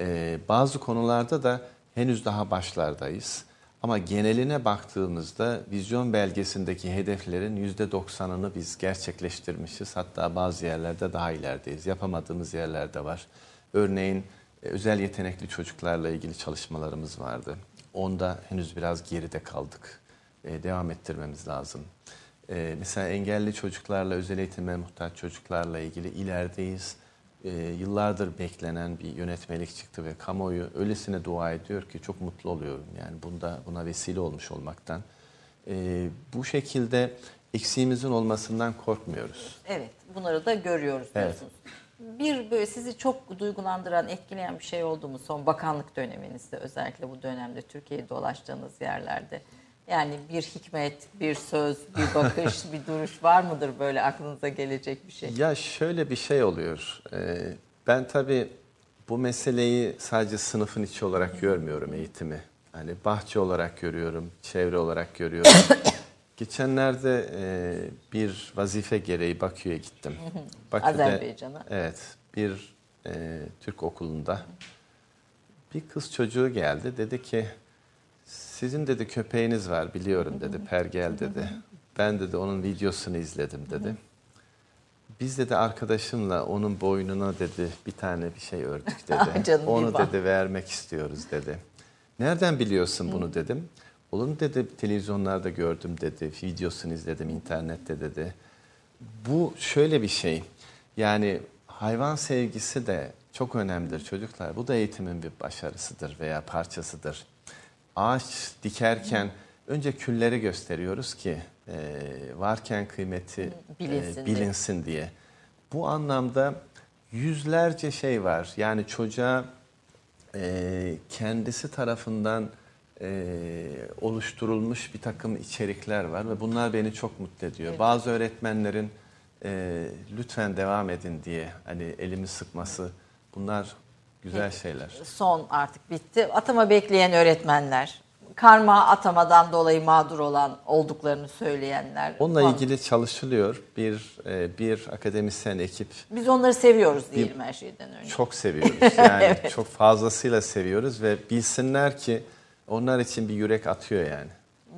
Ee, bazı konularda da henüz daha başlardayız. Ama geneline baktığımızda vizyon belgesindeki hedeflerin %90'ını biz gerçekleştirmişiz. Hatta bazı yerlerde daha ilerideyiz. Yapamadığımız yerler de var. Örneğin e, özel yetenekli çocuklarla ilgili çalışmalarımız vardı. Onda henüz biraz geride kaldık. E, devam ettirmemiz lazım. E, mesela engelli çocuklarla, özel eğitime muhtaç çocuklarla ilgili ilerideyiz. E, yıllardır beklenen bir yönetmelik çıktı ve kamuoyu öylesine dua ediyor ki çok mutlu oluyorum. Yani bunda buna vesile olmuş olmaktan. E, bu şekilde eksiğimizin olmasından korkmuyoruz. Evet, bunları da görüyoruz Evet. diyorsunuz. Bir böyle sizi çok duygulandıran, etkileyen bir şey oldu mu son bakanlık döneminizde özellikle bu dönemde Türkiye'yi dolaştığınız yerlerde? Yani bir hikmet, bir söz, bir bakış, bir duruş var mıdır böyle aklınıza gelecek bir şey? Ya şöyle bir şey oluyor. Ee, ben tabii bu meseleyi sadece sınıfın içi olarak görmüyorum eğitimi. Hani bahçe olarak görüyorum, çevre olarak görüyorum. Geçenlerde e, bir vazife gereği Bakü'ye gittim. Bakü'de, Azerbaycan'a. Evet, bir e, Türk okulunda bir kız çocuğu geldi. Dedi ki, sizin dedi köpeğiniz var biliyorum dedi, Pergel dedi. Ben dedi onun videosunu izledim dedi. Biz dedi arkadaşımla onun boynuna dedi bir tane bir şey ördük dedi. Canım Onu bak. dedi vermek istiyoruz dedi. Nereden biliyorsun bunu dedim. Olur dedi televizyonlarda gördüm dedi. Videosunu izledim internette dedi. Bu şöyle bir şey. Yani hayvan sevgisi de çok önemlidir çocuklar. Bu da eğitimin bir başarısıdır veya parçasıdır. Ağaç dikerken önce külleri gösteriyoruz ki e, varken kıymeti Bilinsin e, diye. bilinsin diye. Bu anlamda yüzlerce şey var. Yani çocuğa e, kendisi tarafından e, oluşturulmuş bir takım içerikler var ve bunlar beni çok mutlu ediyor. Bazı öğretmenlerin e, lütfen devam edin diye hani elimi sıkması bunlar güzel şeyler. Son artık bitti. Atama bekleyen öğretmenler, karma atamadan dolayı mağdur olan olduklarını söyleyenler. Onunla falan. ilgili çalışılıyor. Bir e, bir akademisyen ekip Biz onları seviyoruz diyelim her şeyden önce. çok seviyoruz. Yani çok fazlasıyla seviyoruz ve bilsinler ki onlar için bir yürek atıyor yani.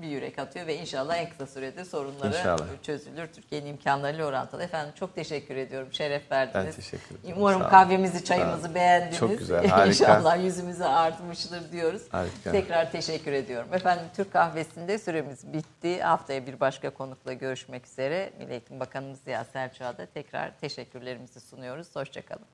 Bir yürek atıyor ve inşallah en kısa sürede sorunları İnşallah. çözülür. Türkiye'nin imkanlarıyla orantılı. Efendim çok teşekkür ediyorum. Şeref verdiniz. Ben teşekkür ederim. Umarım Sağ kahvemizi, çayımızı beğendiniz. Çok güzel, harika. İnşallah yüzümüze artmıştır diyoruz. Harika. Tekrar teşekkür ediyorum. Efendim Türk kahvesinde süremiz bitti. Haftaya bir başka konukla görüşmek üzere. Milli Eğitim Bakanımız Ziya Selçuk'a da tekrar teşekkürlerimizi sunuyoruz. Hoşçakalın.